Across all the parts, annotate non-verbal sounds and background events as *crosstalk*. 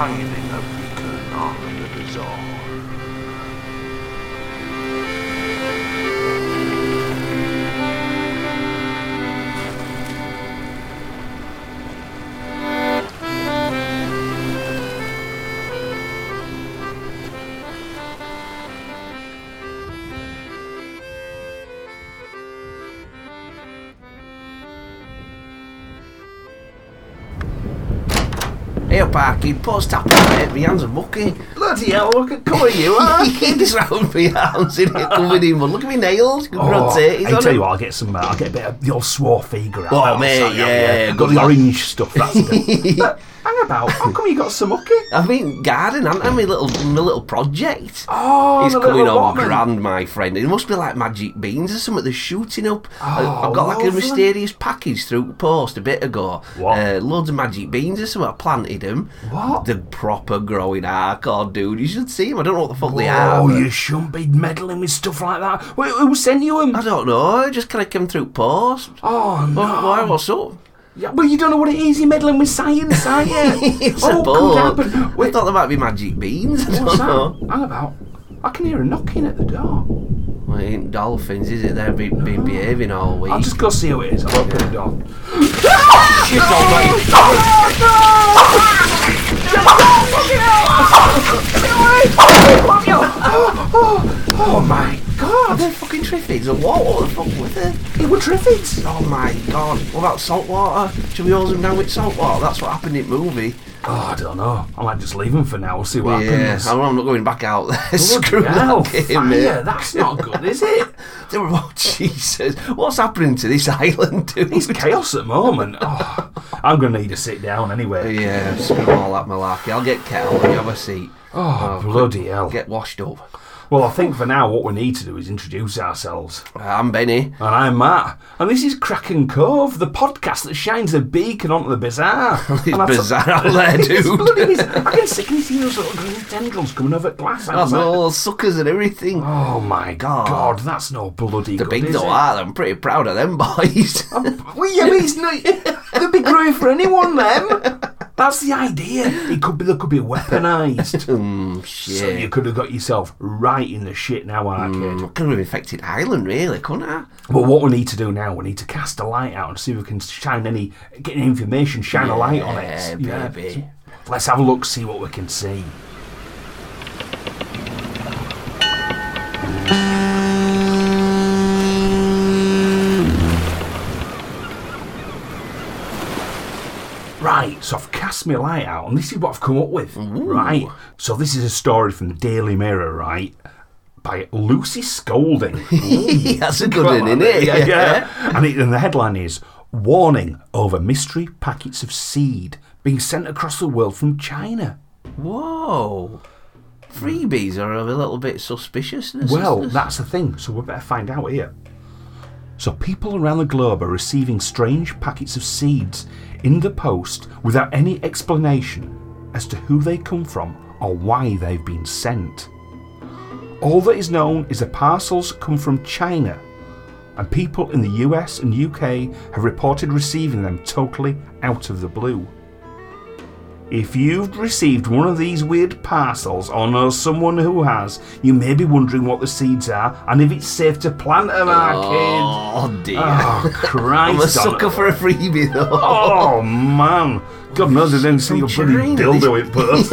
shining a beacon on the bazaar. Parky, post up mate. My hands are mucky. Bloody hell, look at colour you are. *laughs* He's round my hands in it, covered in mud. Look at my nails. Good Oh. I tell you what, I'll get some. Uh, I'll get a bit of the old Swarfega out. Oh, That'll mate, sort you out, yeah, Got the orange stuff. That's it. *laughs* about. How come you got some mucky? I've been garden, haven't I? My little, my little project. Oh, It's coming on grand, my friend. It must be like magic beans or something. They're shooting up. I- Oh, I've got like a mysterious package through post a bit ago. What? Uh, loads of magic beans or something. I planted them. What? The proper growing hardcore, dude. You should see them. I don't know what the fuck they are. Oh, you shouldn't be meddling with stuff like that. Wait, who sent you them? I don't know. It just kind of came through post. Oh no! Why? What's up? Yeah, well, you don't know what it is. You're meddling with science, are you? *laughs* It's oh, a could book. happen. I Wait, thought there might be magic beans. I what's don't *laughs* know. that? Hang about. I can hear a knocking at the door. Well, it ain't dolphins, is it? They've been, been ah. behaving all week. I'll just go see who it is. I'll open the door. Shit, all right. *laughs* Oh, oh, oh, oh my God! they're fucking triffids. What? What the fuck with it? It were triffids. Oh my god. What about salt water? Should we hose them down with salt water? That's what happened in the movie. Oh, I don't know. I might just leave them for now. We'll see what yeah, happens. I'm I'm not going back out there. *laughs* Screw hell, that game, fire. That's not good, is it? *laughs* They were, oh, Jesus. What's happening to this *laughs* island, dude? It's chaos at the moment. Oh, I'm going to need to sit down anyway. Yeah, screw all that malarkey. I'll get kettle and you have a seat. Oh, bloody hell. Get washed up. Well, I think for now what we need to do is introduce ourselves. I'm Benny. And I'm Matt. And this is Kraken Cove, the podcast that shines a beacon onto the bizarre. *laughs* It's And bizarre out there, *laughs* It's dude. bizarre. I can see, can you see those little green tendrils coming over glass That's outside? all suckers and everything. Oh my God. god. that's no bloody good. the good, big though are? I'm pretty proud of them boys. *laughs* Well, yeah, but it's not. They'd be growing for anyone, them. That's the idea. It could be. They could be weaponised. Hmm, *laughs* so you could have got yourself right in the shit now, arcade. Could have infected Ireland, really, couldn't I? But what we need to do now, we need to cast a light out and see if we can shine any, get any information, shine a light on it. Yeah, baby. Let's have a look, see what we can see. Right, so I've cast my light out, and this is what I've come up with. Right, so this is a story from the Daily Mirror, right, by Lucy Scolding. Ooh, *laughs* That's a good one, isn't it? Yeah, yeah. *laughs* And, it, and the headline is Warning over mystery packets of seed being sent across the world from China. Whoa. Freebies are a little bit suspicious. Well, that's the thing, so we better find out here. So, people around the globe are receiving strange packets of seeds in the post without any explanation as to who they come from or why they've been sent. All that is known is the parcels come from China, and people in the US and UK have reported receiving them totally out of the blue. If you've received one of these weird parcels or know someone who has, you may be wondering what the seeds are and if it's safe to plant them, arcade. Oh, dear. Oh, Christ. *laughs* I'm a sucker it. for a freebie, though. Oh, man. God knows I didn't see your bloody dildo in Perth.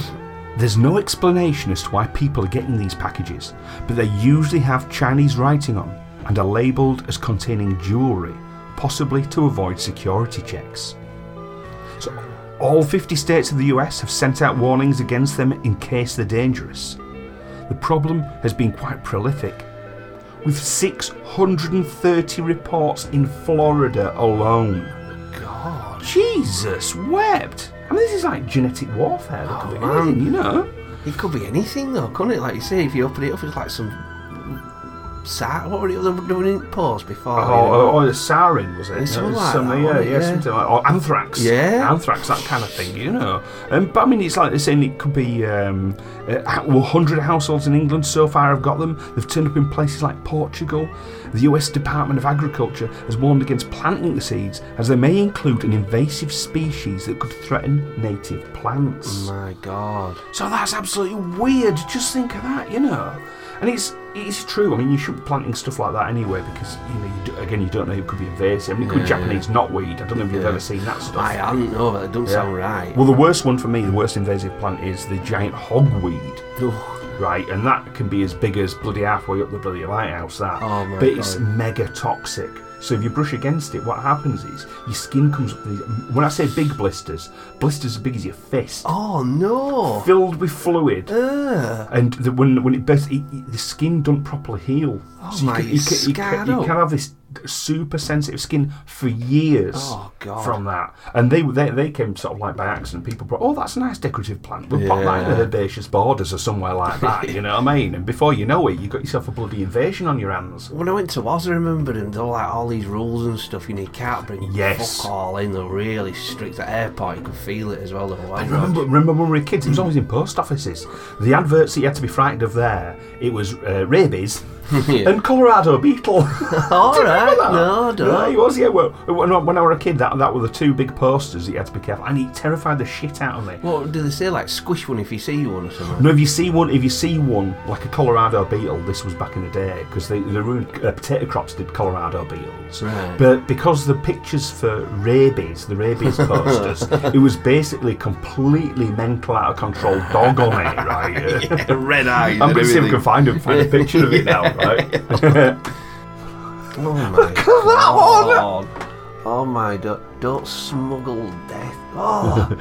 *laughs* There's no explanation as to why people are getting these packages, but they usually have Chinese writing on and are labelled as containing jewellery, possibly to avoid security checks. So, all 50 states of the US have sent out warnings against them in case they're dangerous. The problem has been quite prolific, with 630 reports in Florida alone. God. Jesus wept! I mean, this is like genetic warfare. That could be oh, man. anything, you know? It could be anything, though, couldn't it? Like you say, if you open it up, it's like some Sa- what were they were doing in post before? Oh, you know? oh, oh, the sarin was it? It's No, something like something, that, yeah, Yeah. something like or anthrax. Yeah. anthrax, that kind of thing, you know. Um, but I mean, it's like they're saying it could be um, uh, 100 households in England so far have got them. They've turned up in places like Portugal. The US Department of Agriculture has warned against planting the seeds as they may include an invasive species that could threaten native plants. Oh my God. So that's absolutely weird. Just think of that, you know. And it's it's true. I mean, you shouldn't be planting stuff like that anyway because you know, you do, again, you don't know it could be invasive. I mean, it could be Yeah, Japanese knotweed. I don't know if you've Yeah. ever seen that stuff. I hadn't know, but it doesn't sound right. Well, the worst one for me, the worst invasive plant is the giant hogweed. Ugh. Right, and that can be as big as bloody halfway up the bloody lighthouse. That, Oh my but it's God. mega toxic. So if you brush against it, what happens is your skin comes up. These, when I say big blisters, blisters as big as your fist, Oh no. filled with fluid. Ugh. and the, when when it bursts, it, it- the skin don't properly heal. Oh you my, can, you, can, you, can, you can have this super sensitive skin for years Oh, God. from that. And they, they they came sort of like by accident. People brought, oh, that's a nice decorative plant. We'll pop that in the herbaceous borders or somewhere like that. *laughs* you know what I mean? And before you know it, you got yourself a bloody invasion on your hands. When I went to Oz, I remember, and were like all these rules and stuff. You know, you can't bring Yes. fuck all in. They're really strict at airport. You could feel it as well. I remember, remember when we were kids, it was always in post offices. The adverts that you had to be frightened of there, it was uh, rabies *laughs* Yeah. and Colorado beetle. *laughs* All Do you remember right, that? no, don't. Yeah, he was, yeah. Well, when, I- when I was a kid, that, that were the two big posters that you had to be careful. And he terrified the shit out of me. What do they say? Like squish one if you see one or something. No, if you see one, if you see one like a Colorado beetle, this was back in the day because ruined uh, potato crops did Colorado beetles. Right. But because the pictures for rabies, the rabies *laughs* posters, it was basically completely mental out of control dog on it, right? *laughs* red eyes. I'm going to see if I can find find a picture of it now, *laughs* right? Oh my god. Oh my, don't, don't smuggle death. *laughs* Oh,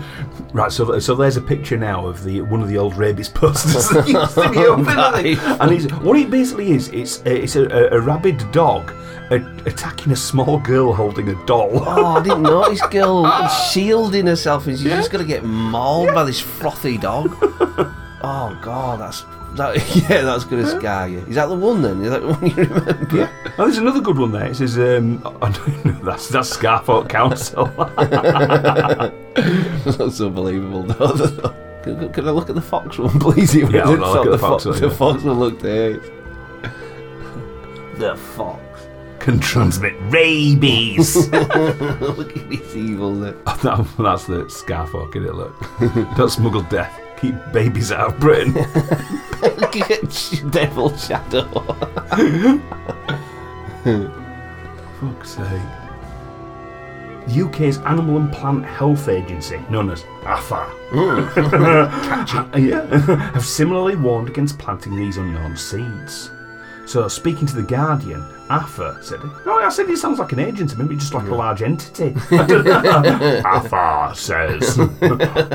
Right, so so there's a picture now of the one of the old rabies posters that *laughs* used to be isn't and it's, what it basically is, it's a, it's a, a, a rabid dog a, attacking a small girl holding a doll. oh, I didn't *laughs* notice girl shielding herself and she's just going to get mauled by this frothy dog. Oh god, that's. That, *laughs* yeah, that's going to scare you. Is that the one then? Is that the one you remember? Yeah. Oh, there's another good one there. It says, um, *laughs* I don't know, that's that's Scarfolk Council. *laughs* That's unbelievable. though. Can, can I look at the fox one, please? If Yeah, it's I'll look at the fox one, The yeah. fox will look there. The fox. Can transmit rabies. look at this evilness. that, that's the Scarfolk, isn't it? Look. Don't smuggle death. Keep babies out of Britain. *laughs* Devil Shadow. Fuck's sake. The UK's Animal and Plant Health Agency, known as APHA, hmm. *laughs* *laughs* yeah, have similarly warned against planting these unknown seeds. So, uh, speaking to The Guardian, APHA said, No, I said it sounds like an agency, maybe just like a large entity. *laughs* APHA says, *laughs*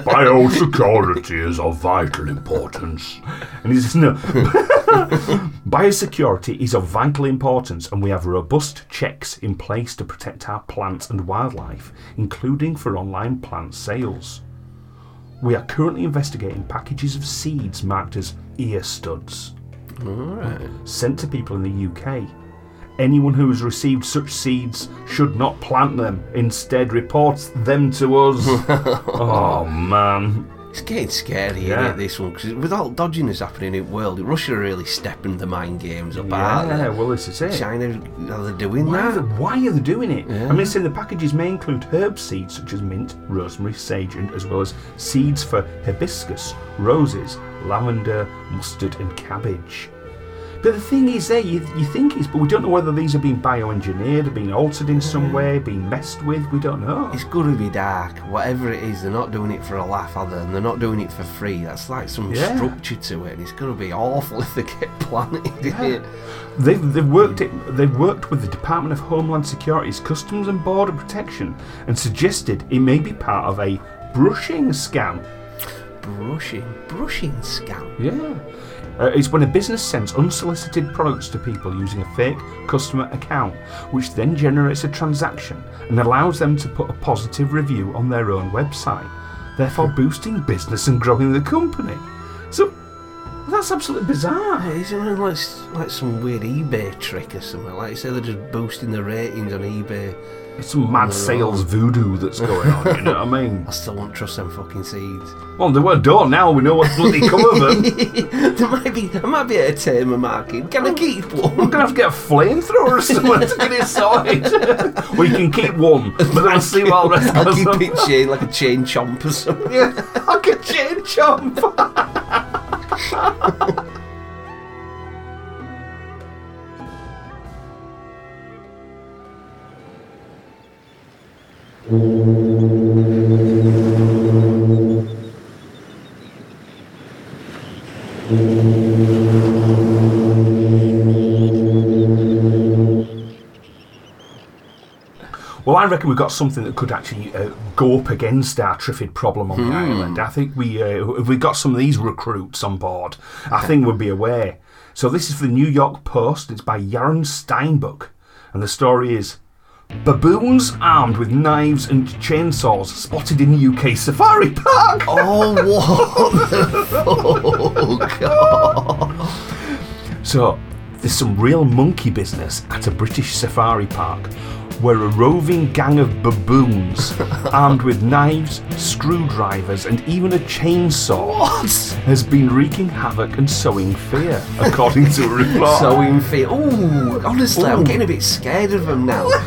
Biosecurity is of vital importance. And he says, No, *laughs* Biosecurity is of vital importance, and we have robust checks in place to protect our plants and wildlife, including for online plant sales. We are currently investigating packages of seeds marked as ear studs sent to people in the UK. Anyone who has received such seeds should not plant them, instead, report them to us. *laughs* oh man. It's getting scary, Yeah. isn't it, this one? Because with all the dodginess happening in the world, Russia are really stepping the mind games up, aren't Yeah, they? well, this is it. China, are they doing Why are, they, that? why are they doing it? Yeah. I mean, saying the packages may include herb seeds such as mint, rosemary, sage, and as well as seeds for hibiscus, roses, lavender, mustard, and cabbage. But the thing is, there you, you think is, but we don't know whether these are being bioengineered, being altered in some mm. way, being messed with. We don't know. It's going to be dark. Whatever it is, they're not doing it for a laugh, are they? And they're not doing it for free. That's like some Yeah. structure to it, and it's going to be awful *laughs* if they get planted in it. They've, they've worked it. They've worked with the Department of Homeland Security's Customs and Border Protection and suggested it may be part of a brushing scam. Brushing, brushing scam. Yeah. Uh, it's when a business sends unsolicited products to people using a fake customer account, which then generates a transaction and allows them to put a positive review on their own website, therefore boosting business and growing the company. So, that's absolutely bizarre. Is it like, like some weird eBay trick or something? Like you say they're just boosting the ratings on eBay. It's some mad oh, sales voodoo that's going on. You know what I *laughs* mean? I still won't trust them fucking seeds. Well, they were done. Now we know what's bloody come of them. *laughs* there might be, I might be able to tame a market. Can I keep one? I'm one? gonna have to get a flamethrower or something to get sorted. *laughs* we can keep one, but then we'll see what the rest I'll goes keep it chain like a chain chomp or something. Yeah, like a chain chomp. Well, I reckon we've got something that could actually uh, go up against our Triffid problem on the island. I think we, uh, if we got some of these recruits on board, I think we'd be aware. So this is for the New York Post. It's by Yaron Steinbuch, and the story is baboons armed with knives and chainsaws spotted in the UK safari park. *laughs* Oh, what the fuck? So, there's some real monkey business at a British safari park where a roving gang of baboons, *laughs* armed with knives, screwdrivers, and even a chainsaw, What? has been wreaking havoc and sowing fear, according to a report. So in fear. Ooh, honestly, I'm Ooh. getting a bit scared of them now. *laughs*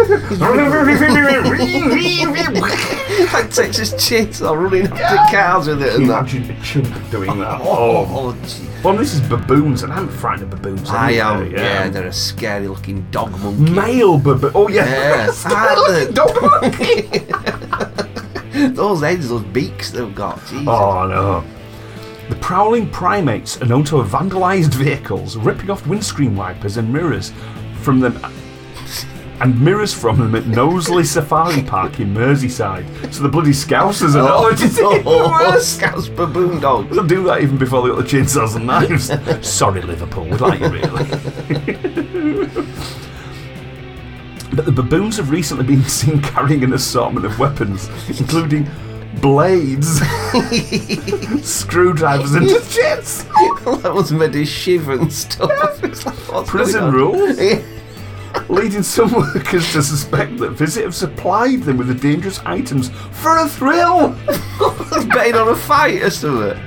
like Texas Chainsaw running after cars with it Can and you that. imagine a chimp doing that? Oh, Oh. oh gee. This is baboons, and I'm frightened of baboons. I am. Yeah. they're a scary looking dog monkey. Male baboon. Oh, yeah. Yeah. *laughs* Scary dog monkey. *laughs* those heads, those beaks they've got. Jesus. Oh no. The prowling primates are known to have vandalised vehicles, ripping off windscreen wipers and mirrors from them and mirrors from them at Knowsley Safari Park in Merseyside. So the bloody scousers are Oh, not just even worse. Scouse baboon dog. They'll do that even before they got the chainsaws and knives. Sorry, Liverpool, we'd like you really. but the baboons have recently been *laughs* seen carrying an assortment of weapons, including blades, *laughs* screwdrivers, and *laughs* jets. that was made of shiv and stuff. It's like, Prison rules? Yeah. Leading some *laughs* workers to suspect that Visit have supplied them with the dangerous items for a thrill. *laughs* betting on a fight or something.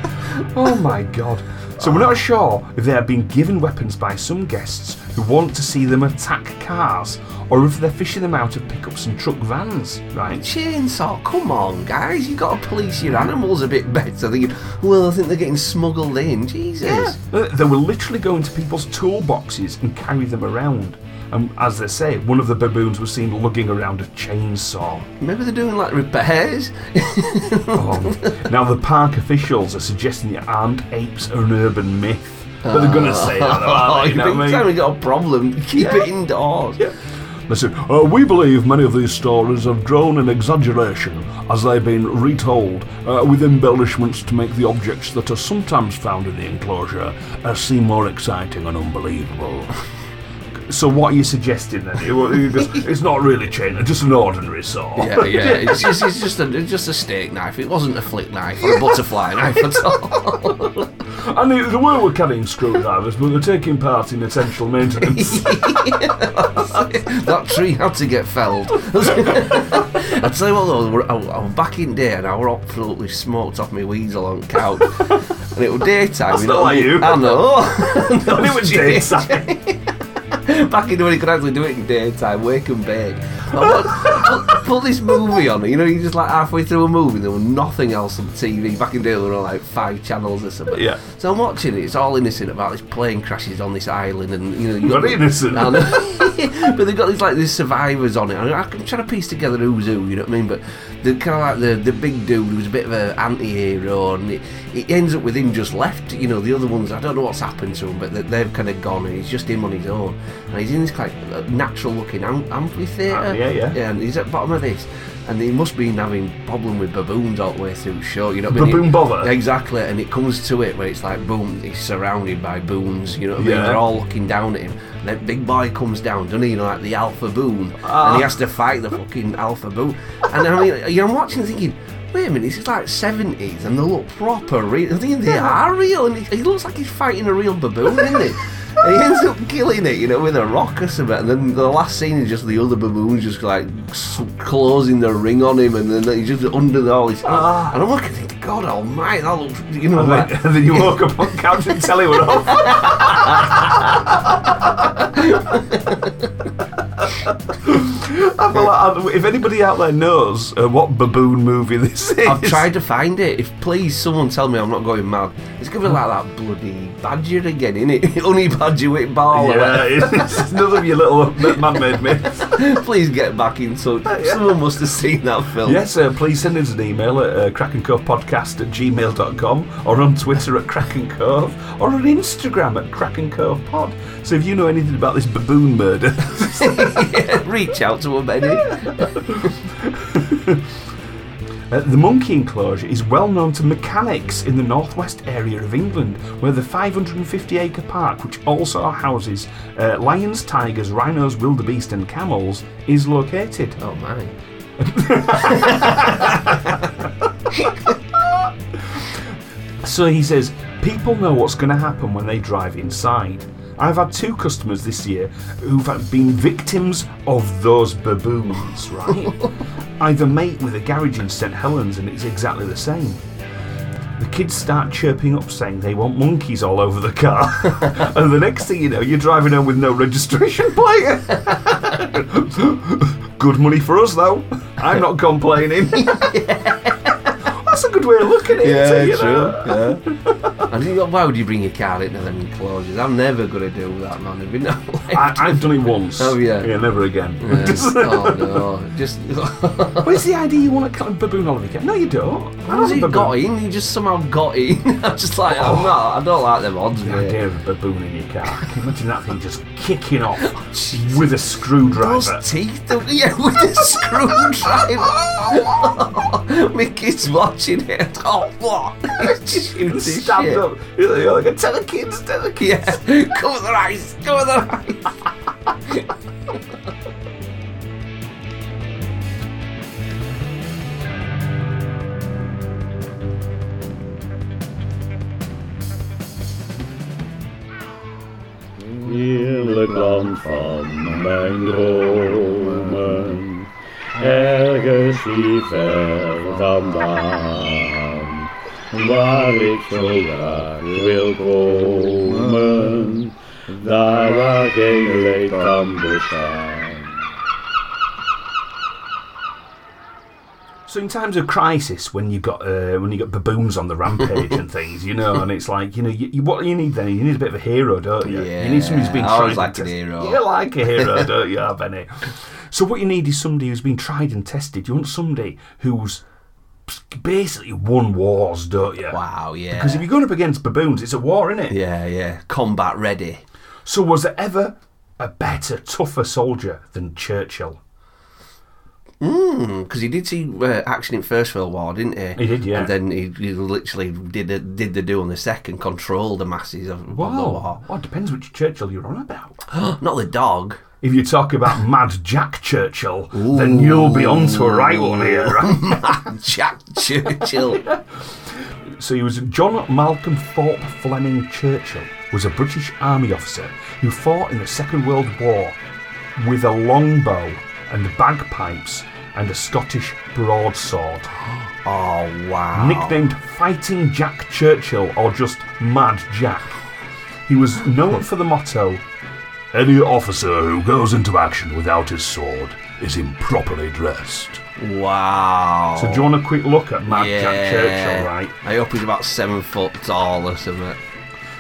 Oh my god. So we're not sure if they have been given weapons by some guests who want to see them attack cars, or if they're fishing them out of pickups and truck vans, right? Chainsaw, come on, guys, you got to police your animals a bit better. Thinking, well, I think they're getting smuggled in. Jesus. Uh, They will literally go into people's toolboxes and carry them around. And as they say, one of the baboons was seen lugging around a chainsaw. Maybe they're doing like repairs. Oh. *laughs* now, the park officials are suggesting that armed apes are an urban myth. But they're going to say that, though, they? You know what I time mean? we got a problem, *laughs* keep it indoors. Listen, uh, we believe many of these stories have grown in exaggeration as they've been retold, uh, with embellishments to make the objects that are sometimes found in the enclosure uh, seem more exciting and unbelievable. *laughs* So what are you suggesting then? It- it just- It's not really a chain, just an ordinary saw. Yeah, yeah. It's just, it's just a, it's just a steak knife. It wasn't a flick knife or a butterfly *laughs* knife at all. And they, they were carrying screwdrivers, but they're taking part in essential maintenance. *laughs* that tree had to get felled. *laughs* I tell you what though, I, I was back in day and I were absolutely smoked off my weasel on the couch. and it was daytime. That's you not know, like you. I know. and it was daytime. Back in the when you could actually do it in daytime, wake and bake. I put, put, this movie on, you know, you're just like halfway through a movie, there was nothing else on TV. Back in the day, there were like five channels or something. Yeah. So I'm watching it, it's all innocent about this plane crashes on this island, and you know, you Very innocent. *laughs* *laughs* But they've got these like these survivors on it. I'm trying to piece together who's who, you know what I mean? But the kind of like the the big dude who's a bit of an anti-hero, and it, it ends up with him just left. You know, the other ones, I don't know what's happened to him, but they, they've kind of gone, and he's just him on his own, and he's in this of natural-looking am- amphitheatre. Ah, yeah, yeah. and he's at the bottom of this. And he must be having problem with baboons all the way through the show, you know what I mean? Baboon bother? Exactly, and it comes to it where it's like, boom, he's surrounded by boons, you know what I mean? Yeah. They're all looking down at him. That big boy comes down, doesn't he? You know, like the alpha boon. Ah. And he has to fight the fucking alpha boon. And I mean, you *laughs* know, I'm watching thinking, wait a minute, this is like 70s and they look proper real. I think they *laughs* are real and he, he looks like he's fighting a real baboon, isn't he? *laughs* And he ends up killing it, you know, with a rock or something. And then the last scene is just the other baboons just like closing the ring on him, and then he's just under the all his. Ah. And I'm looking, thinking, God Almighty, that looks, you know, And like, then, and then you woke up on couch and telly went off. *laughs* *laughs* I feel like, if anybody out there knows uh, what baboon movie this is, I've tried to find it. If please someone tell me I'm not going mad. It's gonna be like that bloody badger again, innit? *laughs* Honey badger with ball. Yeah, *laughs* it's none of your little man-made myths. *laughs* please get back in touch. Someone must have seen that film. Yes, uh, please send us an email at uh, krakencovepodcast at gmail.com or on Twitter at krakencove or on Instagram at krakencovepod. So if you know anything about this baboon murder, Yeah, *laughs* reach out to him, Benny. *laughs* Uh, the monkey enclosure is well known to mechanics in the northwest area of England, where the 550 acre park, which also houses uh, lions, tigers, rhinos, wildebeest, and camels, is located. Oh my. *laughs* So he says, people know what's going to happen when they drive inside. I've had two customers this year who've been victims of those baboons, right? *laughs* Either mate with a garage in St Helens and it's exactly the same. The kids start chirping up saying they want monkeys all over the car. *laughs* and the next thing you know, you're driving home with no registration plate. *laughs* Good money for us though. I'm not complaining. That's a good way of looking at it. you know? Yeah. and you go, why would you bring your car into them enclosures? I'm never gonna do that, man. Have you know? Like, I, I've done it once. Oh, yeah. Yeah, never again. yeah. *laughs* oh no, just. *laughs* What is the idea you want to cut a baboon all over again? No, you don't. I How's don't he have a got baboon. in? He just somehow got in. *laughs* I'm just like, I'm oh. not. I don't like them odds, The mate. idea of a baboon in your car. Can you imagine that thing just kicking off oh, Jesus. with a screwdriver? Those teeth, yeah, with a screwdriver. My kid's watching it. Oh, what? Shoot Stand up. You're like, tell the kids, tell the kids. Yeah, cover their eyes, cover their eyes. Heerlijk land van mijn dromen, ergens hier ver vandaan, waar ik zo graag wil komen, daar waar geen leed kan bestaan. So in times of crisis, when you got uh, when you got baboons on the rampage and *laughs* things, you know, and it's like you know, you, you, what you need then? You need a bit of a hero, don't you? you need somebody who's been Yeah, I always tried like and an hero. You like a hero, *laughs* don't you, Benny? So what you need is somebody who's been tried and tested. You want somebody who's basically won wars, don't you? Wow, yeah. Because if you're going up against baboons, it's a war, isn't it? yeah, yeah. Combat ready. So was there ever a better, tougher soldier than Churchill? Mmm, because he did see uh, action in First World War, didn't he? He did, yeah. And then he, he literally did a, did the do on the second, control the masses of, of the Wow. war. Well, it depends which Churchill you're on about. *gasps* Not the dog. If you talk about Mad Jack Churchill, then you'll be onto a right one here. *laughs* Right? Jack Churchill. so he was John Malcolm Thorpe Fleming Churchill was a British Army officer who fought in the Second World War with a longbow and bagpipes and a Scottish broadsword. *gasps* Oh wow. Nicknamed Fighting Jack Churchill or just Mad Jack. He was known for the motto Any officer who goes into action without his sword is improperly dressed. Wow. So do you want a quick look at Mad Jack Churchill, right? I hope he's about seven foot tall or something.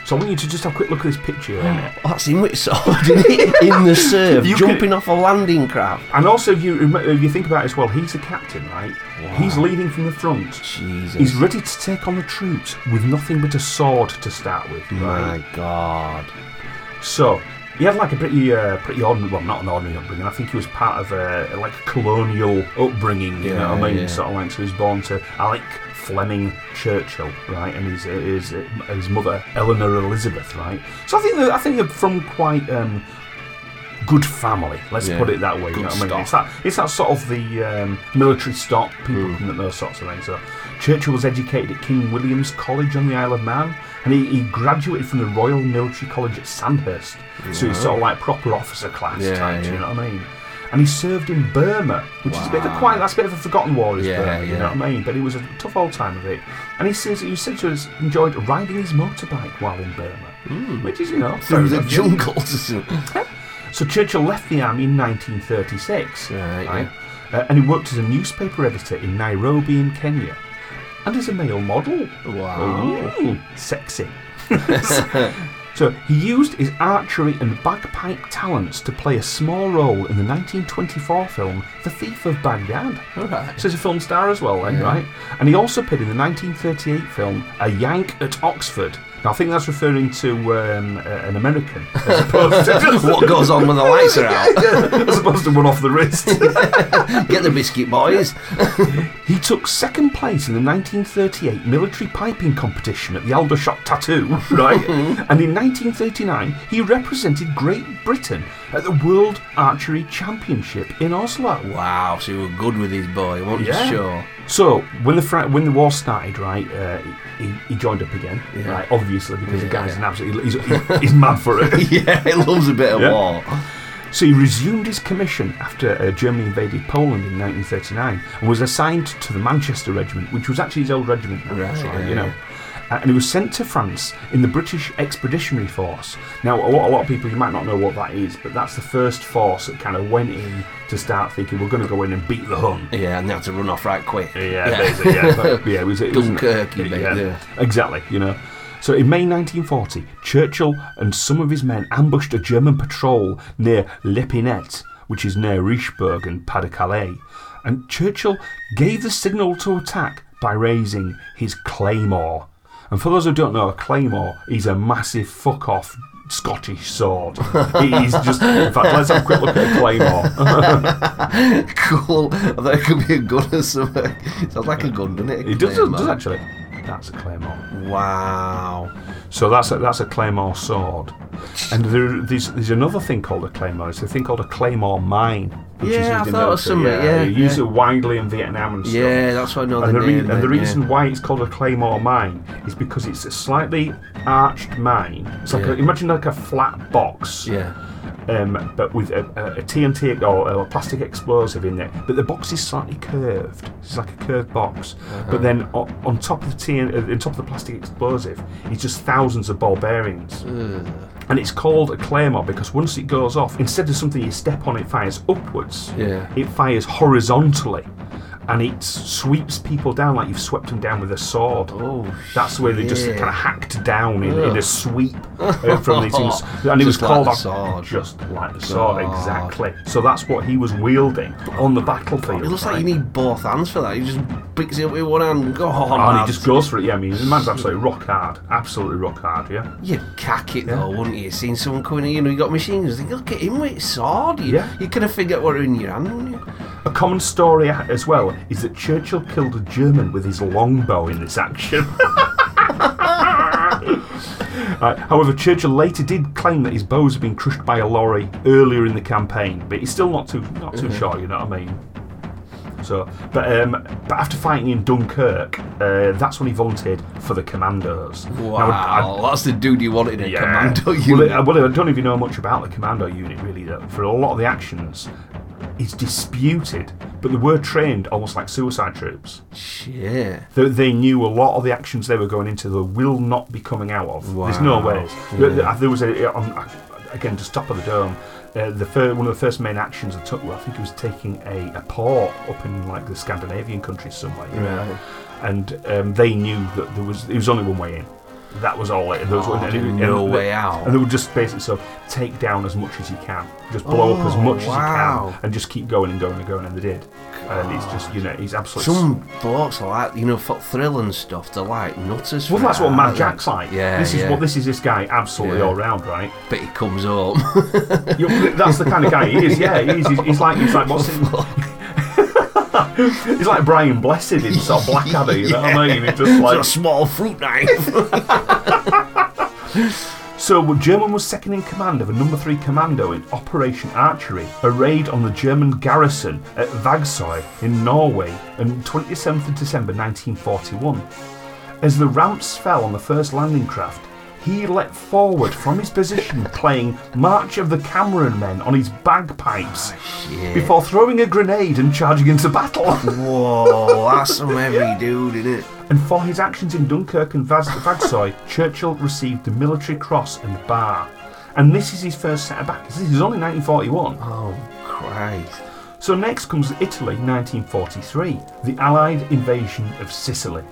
So I want you to just have a quick look at this picture? Oh, *gasps* that's him with sword? *laughs* In the surf, You jumping off a landing craft. And also, if you if you think about it as well, he's the captain, right? He's leading from the front. Jesus. He's ready to take on the troops with nothing but a sword to start with, right? My God. So he had like a pretty, uh, pretty ordinary, well, not an ordinary upbringing. I think he was part of a like a colonial upbringing. You know what I mean? yeah. Sort of like so. He was born to Alec Fleming Churchill, right? And his his his mother Eleanor Elizabeth, right? So I think that, I think they're from quite um, good family. Let's Yeah, put it that way. You know what I mean? It's that, it's that sort of the um, military stock, people Mm. and those sorts of things. So Churchill was educated at King William's College on the Isle of Man, and he, he graduated from the Royal Military College at Sandhurst. So he's sort of like proper officer class Yeah, type. yeah. You know what I mean? And he served in Burma, which is a bit of a quite that's a bit of a forgotten war, is Yeah, Burma. You know what I mean? But he was a tough old time of it. And he says he said to us enjoyed riding his motorbike while in Burma, which is you know. Through the jungles. So Churchill left the army in 1936, Right, Uh, and he worked as a newspaper editor in Nairobi in Kenya, and as a male model. Wow. Ooh, sexy. *laughs* so he used his archery and bagpipe talents to play a small role in the 1924 film The Thief of Baghdad. So he's a film star as well, then, Yeah. right? And he also appeared in the 1938 film A Yank at Oxford. I think that's referring to um, uh, an American, as *laughs* opposed to, *laughs* what goes on when the lights are out? *laughs* as opposed to one off the wrist. Get the biscuit boys. he took second place in the 1938 military piping competition at the Aldershot Tattoo, right? and in 1939, he represented Great Britain at the World Archery Championship in Oslo. Wow, so you were good with his boy, weren't you? Yeah. Sure. So when the fr- when the war started, right, uh, he, he joined up again, Yeah. right? Obviously, because the Yeah, guy's yeah. an absolute he's, he's, mad for it. *laughs* Yeah, he loves a bit of *laughs* Yeah. war. So he resumed his commission after uh, Germany invaded Poland in 1939 and was assigned to the Manchester Regiment, which was actually his old regiment. now, Right, yeah, you know. yeah. Uh, and he was sent to France in the British Expeditionary Force. Now, a lot, a lot of people, you might not know what that is, but that's the first force that kind of went in to start thinking, we're going to go in and beat the Hun. Yeah, and they had to run off right quick. Yeah, basically, yeah. But, yeah, it was, it was Dunkirky bit, yeah. Exactly, you know. So in May 1940, Churchill and some of his men ambushed a German patrol near L'Epinette, which is near Richebourg and Pas de Calais, and Churchill gave the signal to attack by raising his claymore. And for those who don't know, a claymore is a massive fuck off Scottish sword. it is just. In fact, let's have a quick look at a claymore. *laughs* cool. I thought it could be a gun or something. Sounds like a gun, doesn't it? A It does, does actually. That's a claymore. Wow. So that's a, that's a claymore sword, and there, there's there's another thing called a claymore. It's a thing called a claymore mine. Which Yeah, is I used in thought it was military. something, yeah, they use yeah. it widely in Vietnam and stuff. Yeah, that's why I know And the re- name. and the yeah. reason why it's called a claymore mine is because it's a slightly arched mine. It's like Yeah. a, imagine like a flat box, Yeah. Um, but with a, a, a TNT or a plastic explosive in there. But the box is slightly curved. It's like a curved box. Uh-huh. But then on, on top of the TN, uh, on top of the plastic explosive, it's just thousands of ball bearings. And it's called a claymore because once it goes off, instead of something you step on, it fires upwards. Yeah. It fires horizontally. And it sweeps people down like you've swept them down with a sword. Oh, That's the way they just kind of hacked down in, in a sweep uh, from these things. *laughs* And it was Just like called the sword. just like the sword, God. exactly. So that's what he was wielding on the battlefield. It looks like right? you need both hands for that. You just picks it up with one hand and go on. Oh, and he lads." just goes for it. Yeah, I mean, the man's absolutely rock hard, absolutely rock hard. Yeah. You'd cack it though, wouldn't you? Seeing someone coming in, you know, you got machine guns, think, look at him with his sword. You, Yeah. you kind of forget what in your hand, wouldn't you? A common story as well is that Churchill killed a German with his longbow in this action. Right, *laughs* however, Churchill later did claim that his bows had been crushed by a lorry earlier in the campaign, but he's still not too not too sure. You know what I mean? So, but um, but after fighting in Dunkirk, uh, that's when he volunteered for the Commandos. Now, I- Wow, that's the dude you wanted in yeah. commando Well, unit. it- well, I don't even know much about the commando unit really. Though. For a lot of the actions, it's disputed, but they were trained almost like suicide troops. Shit. They, they knew a lot of the actions they were going into. They will not be coming out of. There's no Wow. ways. There, was a on, again just top of the dome. Uh, the one of the first main actions they took, well, I think it was taking a, a port up in like the Scandinavian countries somewhere. Right. And um, they knew that there was it was only one way in. That was all. It, there was, Oh, no and- way out. And they would just basically so take down as much as you can, just blow up as Oh, much as you can, and just keep going and going and going. And they did. And it's just you know he's absolutely. Some are like, you know, for thrill and stuff, they're like nutters. well, that's what Mad? Jack's like. Yeah, this is yeah. what this is. This guy absolutely Yeah. all round, right? But he comes. *laughs* You- that's the kind of guy he is. Yeah, he is. He's, he's like he's like *laughs* what's it? *laughs* He's like Brian Blessed in sort of Blackadder. You know what I mean? He's just It's like a small fruit knife. *laughs* So German was second in command of a number three commando in Operation Archery, a raid on the German garrison at Vagsøy in Norway on 27th of December 1941. As the ramps fell on the first landing craft, he leapt forward from his position playing March of the Cameron Men on his bagpipes ah, Shit. before throwing a grenade and charging into battle. Whoa, *laughs* that's some heavy dude, isn't it? and for his actions in Dunkirk and Vaz- Vagsoy, Churchill received the Military Cross and Bar. And this is his first set of battles. This is only 1941. Oh, Christ. So next comes Italy, 1943, the Allied invasion of Sicily.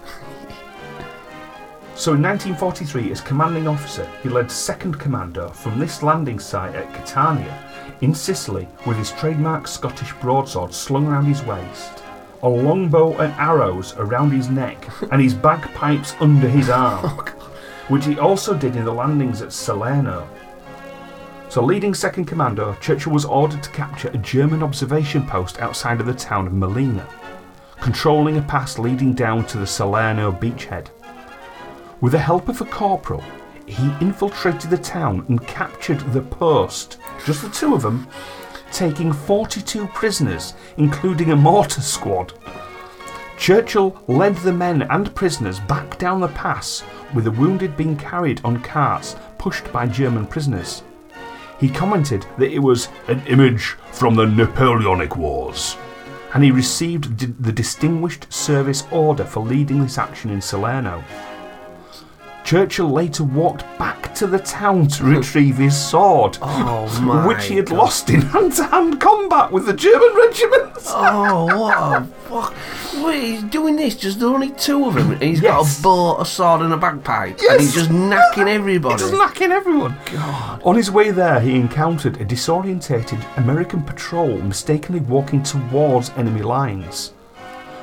So in 1943, as commanding officer, he led Second Commando from this landing site at Catania in Sicily with his trademark Scottish broadsword slung around his waist, a longbow and arrows around his neck, *laughs* and his bagpipes under his oh, arm, which he also did in the landings at Salerno. So, leading Second Commando, Churchill was ordered to capture a German observation post outside of the town of Molina, controlling a pass leading down to the Salerno beachhead. With the help of a corporal, he infiltrated the town and captured the post, just the two of them, taking 42 prisoners, including a mortar squad. Churchill led the men and prisoners back down the pass, with the wounded being carried on carts pushed by German prisoners. He commented that it was an image from the Napoleonic Wars, and he received the Distinguished Service Order for leading this action in Salerno. Churchill later walked back to the town to hmm. retrieve his sword, Oh, *laughs* my which he had God. lost in hand to hand combat with the German regiments. *laughs* Oh, what a fuck. Wait, he's doing this, just there are only two of him. and He's got a bow, a sword, and a bagpipe. And he's just knacking everybody. Just knocking everyone. God. On his way there, he encountered a disorientated American patrol mistakenly walking towards enemy lines.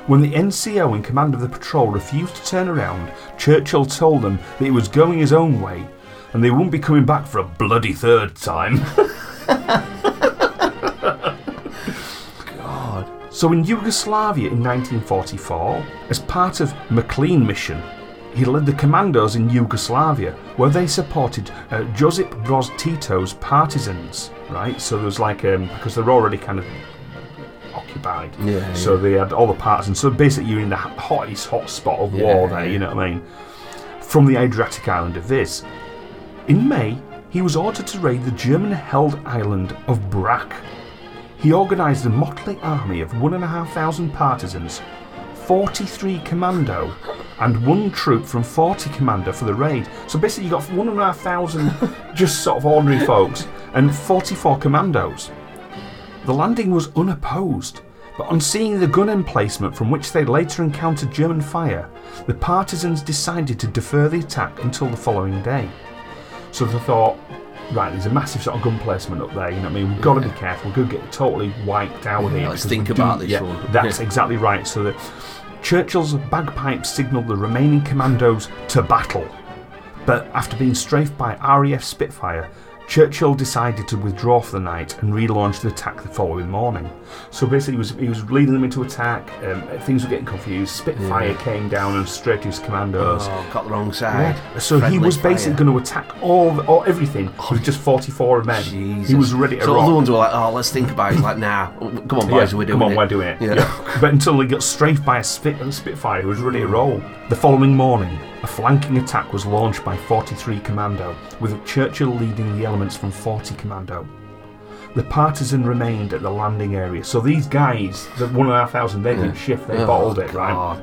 When the NCO in command of the patrol refused to turn around, Churchill told them that he was going his own way and they wouldn't be coming back for a bloody third time. *laughs* God. So in Yugoslavia in 1944, as part of Maclean mission, he led the commandos in Yugoslavia, where they supported uh, Josip Broz Tito's partisans. Right, so there was like um, because they're already kind of occupied. Yeah, So they had all the partisans. So basically, you're in the hottest hot spot of war there. yeah. You know what I mean? From the Adriatic island of Vis. In May, he was ordered to raid the German-held island of Brac. He organised a motley army of 1,500 partisans, 43 commando, and one troop from 40 commando for the raid. So basically, you got 1,500 *laughs* just sort of ordinary folks and 44 commandos. The landing was unopposed, but on seeing the gun emplacement from which they later encountered German fire, the partisans decided to defer the attack until the following day. So they thought, right, there's a massive sort of gun placement up there, you know what I mean? We've got to be careful, we could get totally wiped out Yeah, here. let's think do- about this yeah, one. That's Yeah. exactly right. So that Churchill's bagpipes signalled the remaining commandos to battle. But after being strafed by RAF Spitfire, Churchill decided to withdraw for the night and relaunch the attack the following morning. So basically, he was he was leading them into attack. Um, things were getting confused. Spitfire Yeah. came down and straight to his commandos. Oh, got the wrong side. Yeah. So he was basically fire. going to attack all, the, all everything with just 44 men. Jesus. He was ready to So rock. other ones were like, oh, let's think about it. He's like, nah, come on, boys, Yeah, we're doing come on, it. we're doing it. Yeah. Yeah. but until he got strafed by a spit a Spitfire who was ready to roll. The following morning, a flanking attack was launched by 43 Commando, with Churchill leading the elements from 40 Commando. The partisan remained at the landing area. So these guys, the one and a half thousand, they didn't shift, they Oh, bottled it, right?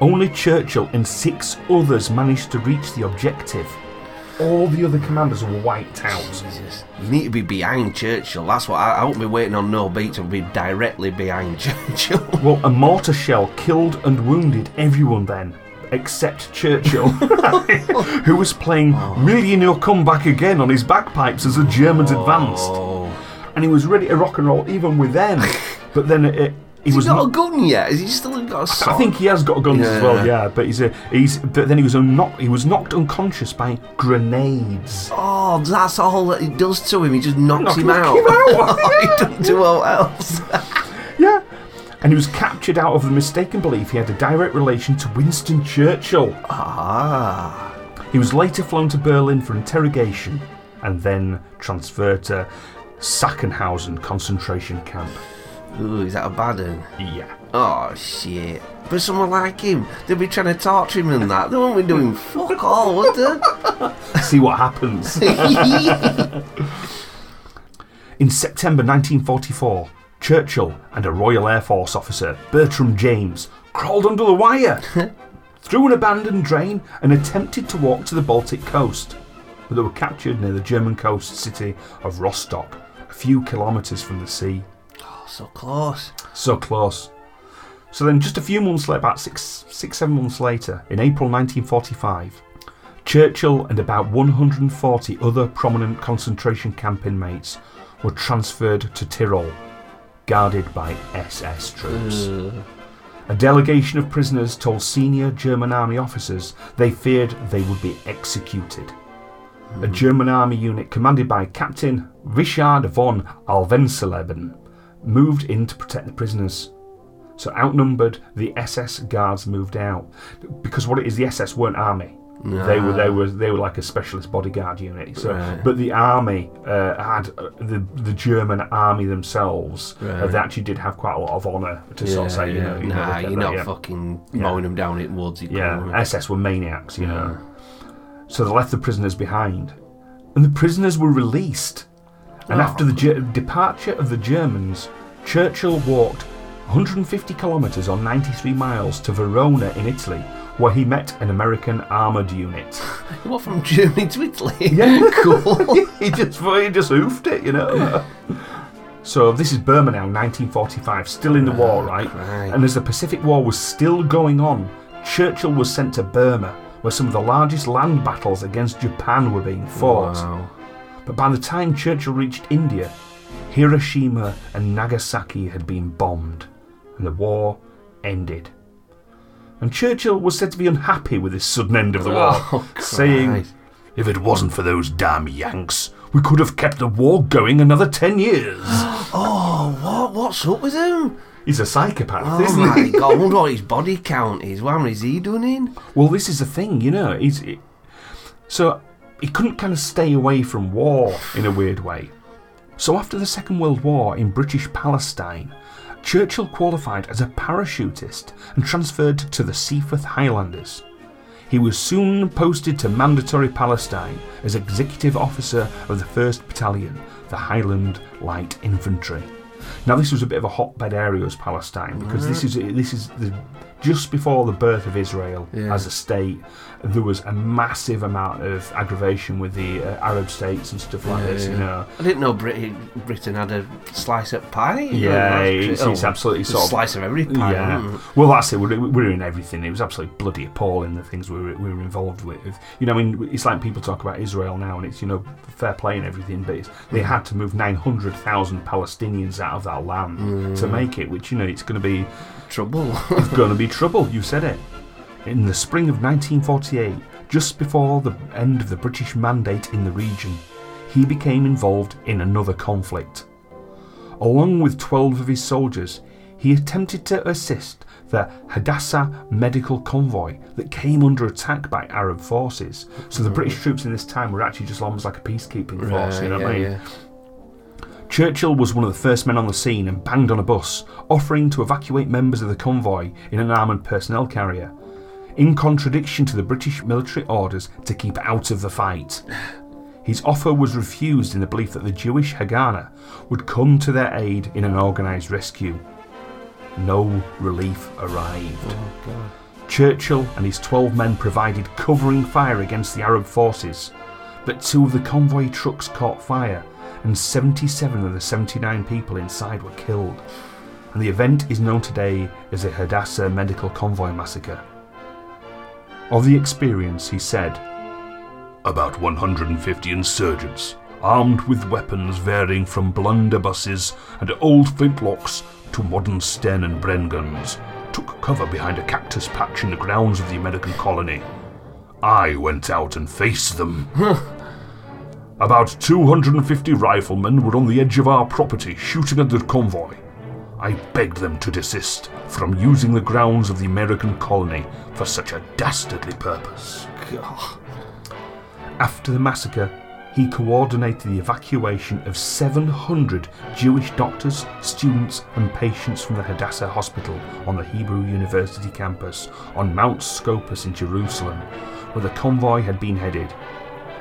Only Churchill and six others managed to reach the objective. All the other commanders were wiped out. Jesus. You need to be behind Churchill. That's what I, I won't be waiting on no beat to be directly behind *laughs* Churchill. Well, a mortar shell killed and wounded everyone then, except Churchill, *laughs* who was playing oh. Will Ye No Come Back Again on his bagpipes as the Germans oh. advanced. Oh. And he was ready to rock and roll even with them. *laughs* But then it, it, he Has was got not. a gun yet? Has he still got a? I think he has got guns as well, Yeah. yeah. But he's a, he's but then he was knocked he was knocked unconscious by grenades. Oh, that's all that it does to him. He just knocks Knock- him knock out. him out, *laughs* he doesn't do all else. And he was captured out of the mistaken belief he had a direct relation to Winston Churchill. ah. He was later flown to Berlin for interrogation and then transferred to Sachsenhausen concentration camp. Ooh, is that a bad one? Yeah. Oh shit. But someone like him, they'd be trying to torture him and that. They won't be doing *laughs* fuck all, would they? See what happens. *laughs* In September 1944, Churchill and a Royal Air Force officer, Bertram James, crawled under the wire, *laughs* through an abandoned drain, and attempted to walk to the Baltic coast. But they were captured near the German coast city of Rostock, a few kilometres from the sea. oh, so close. So close. So then, just a few months later, about six, six, seven months later, in April 1945, Churchill and about 140 other prominent concentration camp inmates were transferred to Tyrol, guarded by SS troops. A delegation of prisoners told senior German army officers they feared they would be executed. A hmm. German army unit commanded by Captain Richard von Alvensleben moved in to protect the prisoners. So outnumbered, the SS guards moved out because what it is, the SS weren't army. They were they were they were like a specialist bodyguard unit. So, Right. but the army uh, had uh, the the German army themselves. Uh, they actually did have quite a lot of honour to sort of say, you know, you know, nah, look you're not yeah. fucking mowing them down in woods. Yeah, come. SS were maniacs, you know. So they left the prisoners behind. And the prisoners were released. And Oh. after the Ger- departure of the Germans, Churchill walked 150 kilometres or 93 miles to Verona in Italy, where he met an American armoured unit. *laughs* What from Germany to Italy? *laughs* Yeah. *laughs* cool. he just he just hoofed it, you know. So this is Burma now, 1945, still in the war, ah, right? Christ. And as the Pacific War was still going on, Churchill was sent to Burma, where some of the largest land battles against Japan were being fought. Wow. But by the time Churchill reached India, Hiroshima and Nagasaki had been bombed, and the war ended. And Churchill was said to be unhappy with this sudden end of the war, Oh, *laughs* saying, If it wasn't for those damn Yanks, we could have kept the war going another ten years. *gasps* Oh, what? What's up with him? He's a psychopath, Oh isn't my he? god, I wonder *laughs* what his body count is. What is he doing in? Well, this is the thing, you know. He's he- so he couldn't kind of stay away from war in a weird way. So after the Second World War in British Palestine, Churchill qualified as a parachutist and transferred to the Seaforth Highlanders. He was soon posted to Mandatory Palestine as executive officer of the 1st Battalion, the Highland Light Infantry. Now this was a bit of a hotbed area as Palestine because this is this is the, just before the birth of Israel Yeah. as a state. There was a massive amount of aggravation with the uh, Arab states and stuff like Yeah, this. You know, I didn't know Brit- Britain had a slice of pie. yeah, Oh, it's, oh, it's absolutely sort of slice of every pie. Yeah. mm. Well, that's it. We're, we're in everything. It was absolutely bloody appalling the things we were, we were involved with. You know, I mean, it's like people talk about Israel now, and it's you know fair play and everything, but it's, they had to move nine hundred thousand Palestinians out of that land to mm. make it. Which you know, it's going to be Trouble. it's going to be *laughs* trouble. You said it. In the spring of 1948, just before the end of the British mandate in the region, he became involved in another conflict. Along with 12 of his soldiers, he attempted to assist the Hadassah medical convoy that came under attack by Arab forces. So the mm. British troops in this time were actually just almost like a peacekeeping force, you know what I mean? yeah. Churchill was one of the first men on the scene and banged on a bus, offering to evacuate members of the convoy in an armoured personnel carrier, in contradiction to the British military orders to keep out of the fight. His offer was refused in the belief that the Jewish Haganah would come to their aid in an organised rescue. No relief arrived. Oh. Churchill and his 12 men provided covering fire against the Arab forces, but two of the convoy trucks caught fire and 77 of the 79 people inside were killed. And the event is known today as the Hadassah Medical Convoy Massacre. Of the experience, he said, About 150 insurgents, armed with weapons varying from blunderbusses and old flintlocks to modern Sten and Bren guns, took cover behind a cactus patch in the grounds of the American colony. I went out and faced them. *laughs* About 250 riflemen were on the edge of our property shooting at the convoy. I begged them to desist from using the grounds of the American colony for such a dastardly purpose. God. After the massacre, he coordinated the evacuation of 700 Jewish doctors, students, and patients from the Hadassah Hospital on the Hebrew University campus on Mount Scopus in Jerusalem, where the convoy had been headed.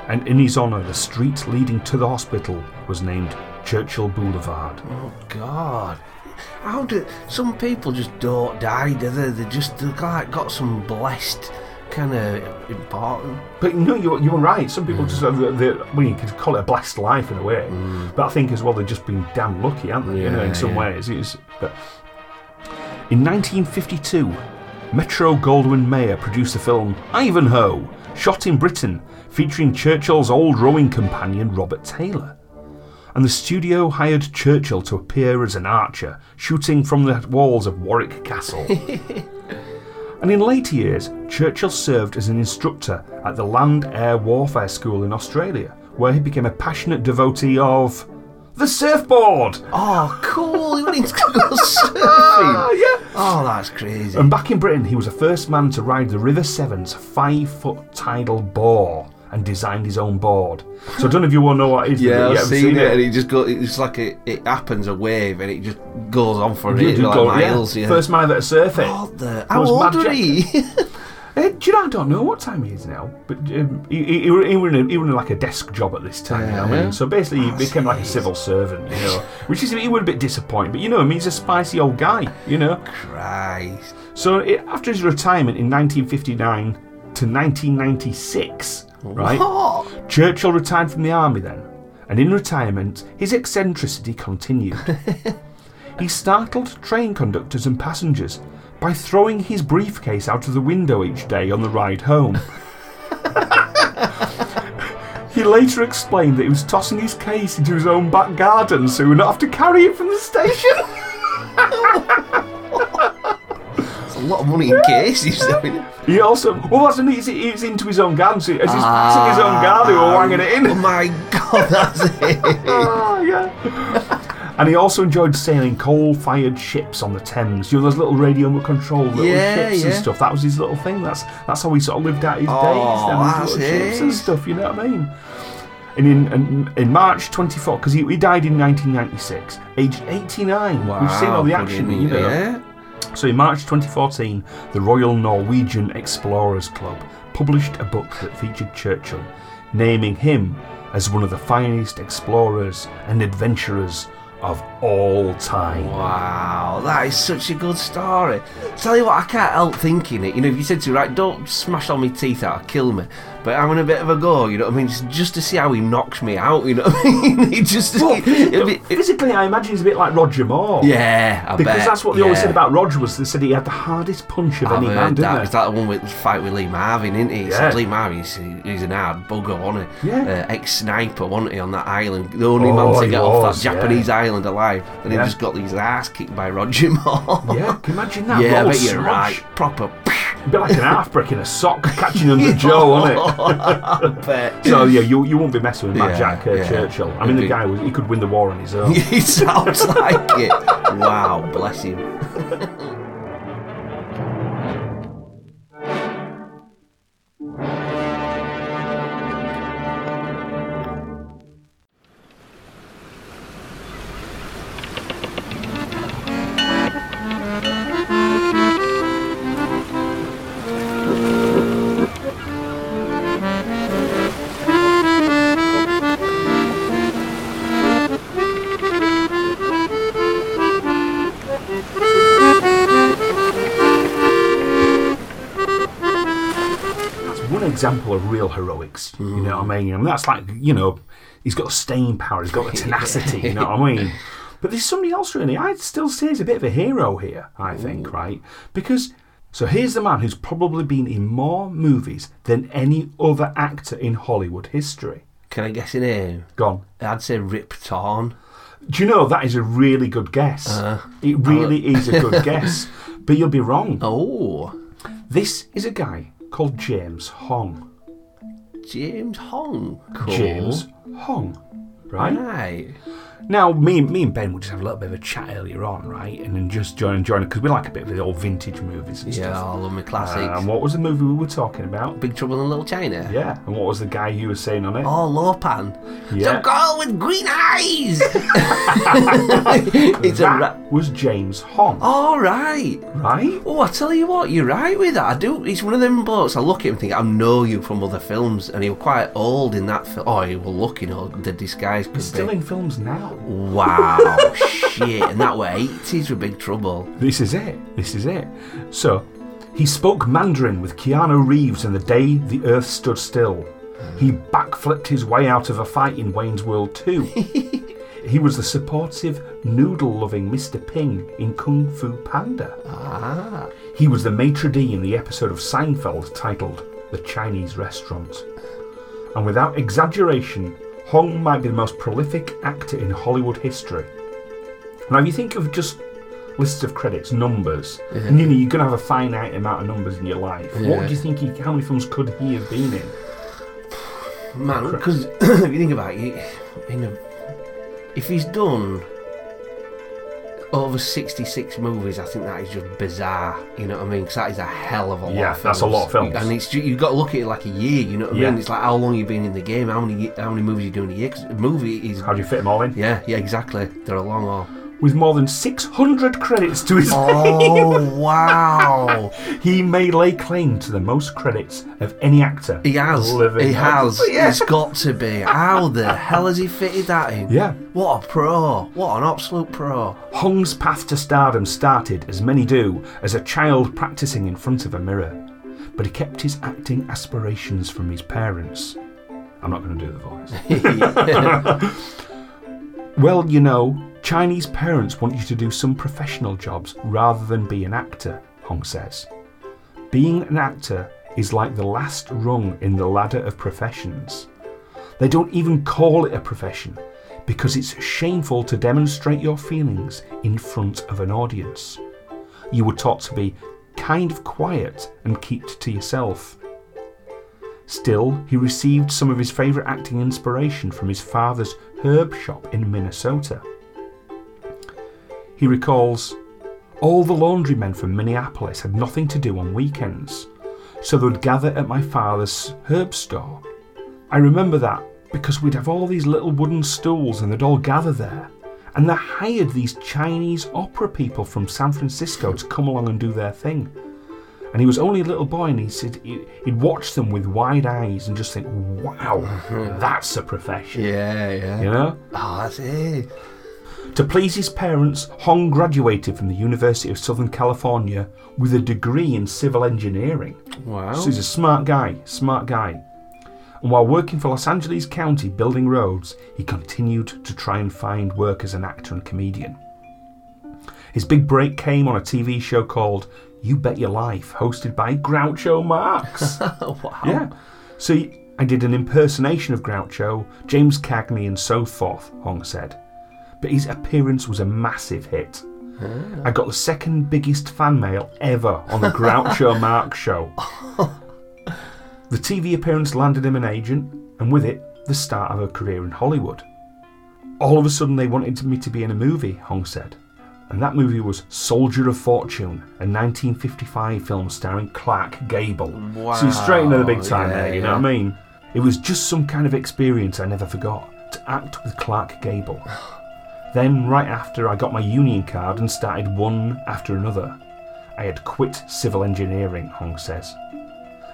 And in his honour, the street leading to the hospital was named Churchill Boulevard. Oh God. How do some people just don't die, do they? They just they've like got some blessed kind of important. But no, you, you were right. Some people just uh, have the, the, well, you could call it a blessed life in a way. Mm. But I think as well they've just been damn lucky, haven't they? you know, in some yeah. ways. It's, but in 1952, Metro Goldwyn Mayer produced the film Ivanhoe, shot in Britain, featuring Churchill's old rowing companion Robert Taylor. And the studio hired Churchill to appear as an archer, shooting from the walls of Warwick Castle. *laughs* And in later years, Churchill served as an instructor at the Land Air Warfare School in Australia, where he became a passionate devotee of the surfboard. Oh, cool! He went into *laughs* go Ah, surfing. yeah. Oh, that's crazy. And back in Britain, he was the first man to ride the River Severn's five-foot tidal bore and designed his own board. So I don't know if you all know what it is. Yeah, I've have seen, it, and it just go. It's like it, it happens a wave, and it just goes on for You it, like go- miles. Yeah. First man that surf it. God, the, how was old are he? Uh, *laughs* *laughs* do you know? I don't know what time he is now, but um, he, he, he, were- in a, he were in like a desk job at this time. You know what I mean? So basically, he Oh, became like a civil servant. You know, which is he was a bit disappointing, but you know, I mean, he's a spicy old guy. You know. Christ. So it, after his retirement in 1959 to 1996, right? What? Churchill retired from the army then, and in retirement, his eccentricity continued. *laughs* he startled train conductors and passengers by throwing his briefcase out of the window each day on the ride home. *laughs* he later explained that he was tossing his case into his own back garden so he would not have to carry it from the station. *laughs* It's a lot of money in cases. *laughs* I mean, He also, well, that's he's, he's into his own garden, so as he's passing his own garden, he was wanging it in. oh my god, *laughs* that's it. Ah, yeah. and he also enjoyed sailing coal-fired ships on the Thames. You know those little radio-controlled little Yeah, ships and stuff. That was his little thing. That's that's how he sort of lived out his Oh, days. Them ships and stuff. You know what I mean? And in in, in March 24, because he, he died in 1996, aged 89. Wow, We've seen all the action. You know. Yeah. So in March 2014, the Royal Norwegian Explorers Club published a book that featured Churchill, naming him as one of the finest explorers and adventurers of all time. Wow, that is such a good story. Tell you what, I can't help thinking it. You know, if you said to me, right, don't smash all my teeth out, kill me. But I'm a bit of a go, you know what I mean? Just, just to see how he knocks me out, you know what I mean? *laughs* Just. Well, physically, I imagine he's a bit like Roger Moore. yeah, I Because bet. that's what they always said about Roger was they said he had the hardest punch of I've any man, that. didn't It's they? like the one with the fight with Lee Marvin, isn't he? Yeah. Lee Marvin, he's, he's an hard bugger, wasn't he? Yeah. Uh, ex-sniper, wasn't he, on that island? The only Oh, man to get off was, that yeah. Japanese island alive. And Yeah. he just got his ass kicked by Roger *laughs* Moore. Yeah, can you imagine that? yeah, I bet you're right. Proper. Bit like an *laughs* half brick in a sock catching under Joe, wasn't it? I bet. So yeah, you you won't be messing with Mad Yeah, Jack uh, yeah. Churchill. I mean, the It'd be- guy was he could win the war on his own. *laughs* He sounds like it. Wow, bless him. Example of real heroics. You know what I mean? And that's like you know, he's got the staying power, he's got the *laughs* tenacity. You know what I mean? *laughs* But there's somebody else really. I'd still say he's a bit of a hero here. I think, right? Because so here's the man who's probably been in more movies than any other actor in Hollywood history. Can I guess a name? Gone. I'd say Rip Torn. Do you know that is a really good guess? Uh, it really is a good *laughs* guess, but you'll be wrong. Oh, This is a guy called James Hong. James Hong. Cool. James Hong, right? Right. Now, me, me and Ben would just have a little bit of a chat earlier on, right? And then just join and join because we like a bit of the old vintage movies and Yeah, stuff. I love my Uh, classics. and what was the movie we were talking about? Big Trouble in Little China. Yeah, and what was the guy you were saying on it? Oh, Lo Pan. Yeah. The girl with green eyes. *laughs* it's a that ra- was James Hong, All right. right? Oh, I tell you what, you're right with that. I do. He's one of them blokes. I look at him and think, I know you from other films, and he was quite old in that film. Oh, he was looking old. The disguise He's still be. in films now. Wow, shit. And that were 80s were Big Trouble. This is it. This is it. So, he spoke Mandarin with Keanu Reeves in The Day the Earth Stood Still. He backflipped his way out of a fight in Wayne's World 2. *laughs* he was the supportive, noodle loving Mr. Ping in Kung Fu Panda. Ah. He was the maitre d' in the episode of Seinfeld titled The Chinese Restaurant. And without exaggeration, Hong might be the most prolific actor in Hollywood history. Now, if you think of just lists of credits, numbers, and you know you're going to have a finite amount of numbers in your life, Yeah. what do you think? He, how many films could he have been in? Man, because *coughs* if you think about it, in a, if he's done over 66 movies, I think that is just bizarre. You know what I mean? Because that is a hell of a lot Yeah, of films. that's a lot of films. And it's you've got to look at it like a year, you know what I Yeah. mean? It's like how long you've been in the game, how many how many movies you do in a year. Because a movie is. How do you fit them all in? Yeah, yeah, exactly. They're a long haul. With more than 600 credits to his Oh, *laughs* wow. he may lay claim to the most credits of any actor. He has. living. He has. *laughs* Yeah. It's got to be. How the hell has he fitted that in? Yeah. What a pro. What an absolute pro. Hong's path to stardom started, as many do, as a child practicing in front of a mirror. But he kept his acting aspirations from his parents. I'm not going to do the voice. *laughs* well, you know, Chinese parents want you to do some professional jobs rather than be an actor, Hong says. Being an actor is like the last rung in the ladder of professions. They don't even call it a profession because it's shameful to demonstrate your feelings in front of an audience. You were taught to be kind of quiet and keep to yourself. Still, he received some of his favourite acting inspiration from his father's herb shop in Minnesota. He recalls, all the laundrymen from Minneapolis had nothing to do on weekends, so they would gather at my father's herb store. I remember that because we'd have all these little wooden stools and they'd all gather there. And they hired these Chinese opera people from San Francisco to come along and do their thing. And he was only a little boy and he said he- he'd watch them with wide eyes and just think, wow, mm-hmm. that's a profession. Yeah, yeah. You know? Oh, that's it. To please his parents, Hong graduated from the University of Southern California with a degree in civil engineering. Wow. So he's a smart guy, smart guy. And while working for Los Angeles County building roads, he continued to try and find work as an actor and comedian. His big break came on a TV show called You Bet Your Life, hosted by Groucho Marx. *laughs* wow. yeah. So I did an impersonation of Groucho, James Cagney, and so forth, Hong said. But his appearance was a massive hit. Ah. I got the second biggest fan mail ever on the Groucho *laughs* Marx show. *laughs* The TV appearance landed him an agent, and with it, the start of a career in Hollywood. All of a sudden, they wanted me to be in a movie, Hong said. And that movie was Soldier of Fortune, a 1955 film starring Clark Gable. So he's straight into the big time Wow, there, you yeah, know what I mean? It was just some kind of experience I never forgot to act with Clark Gable. *laughs* then, right after, I got my union card and started one after another. I had quit civil engineering, Hong says.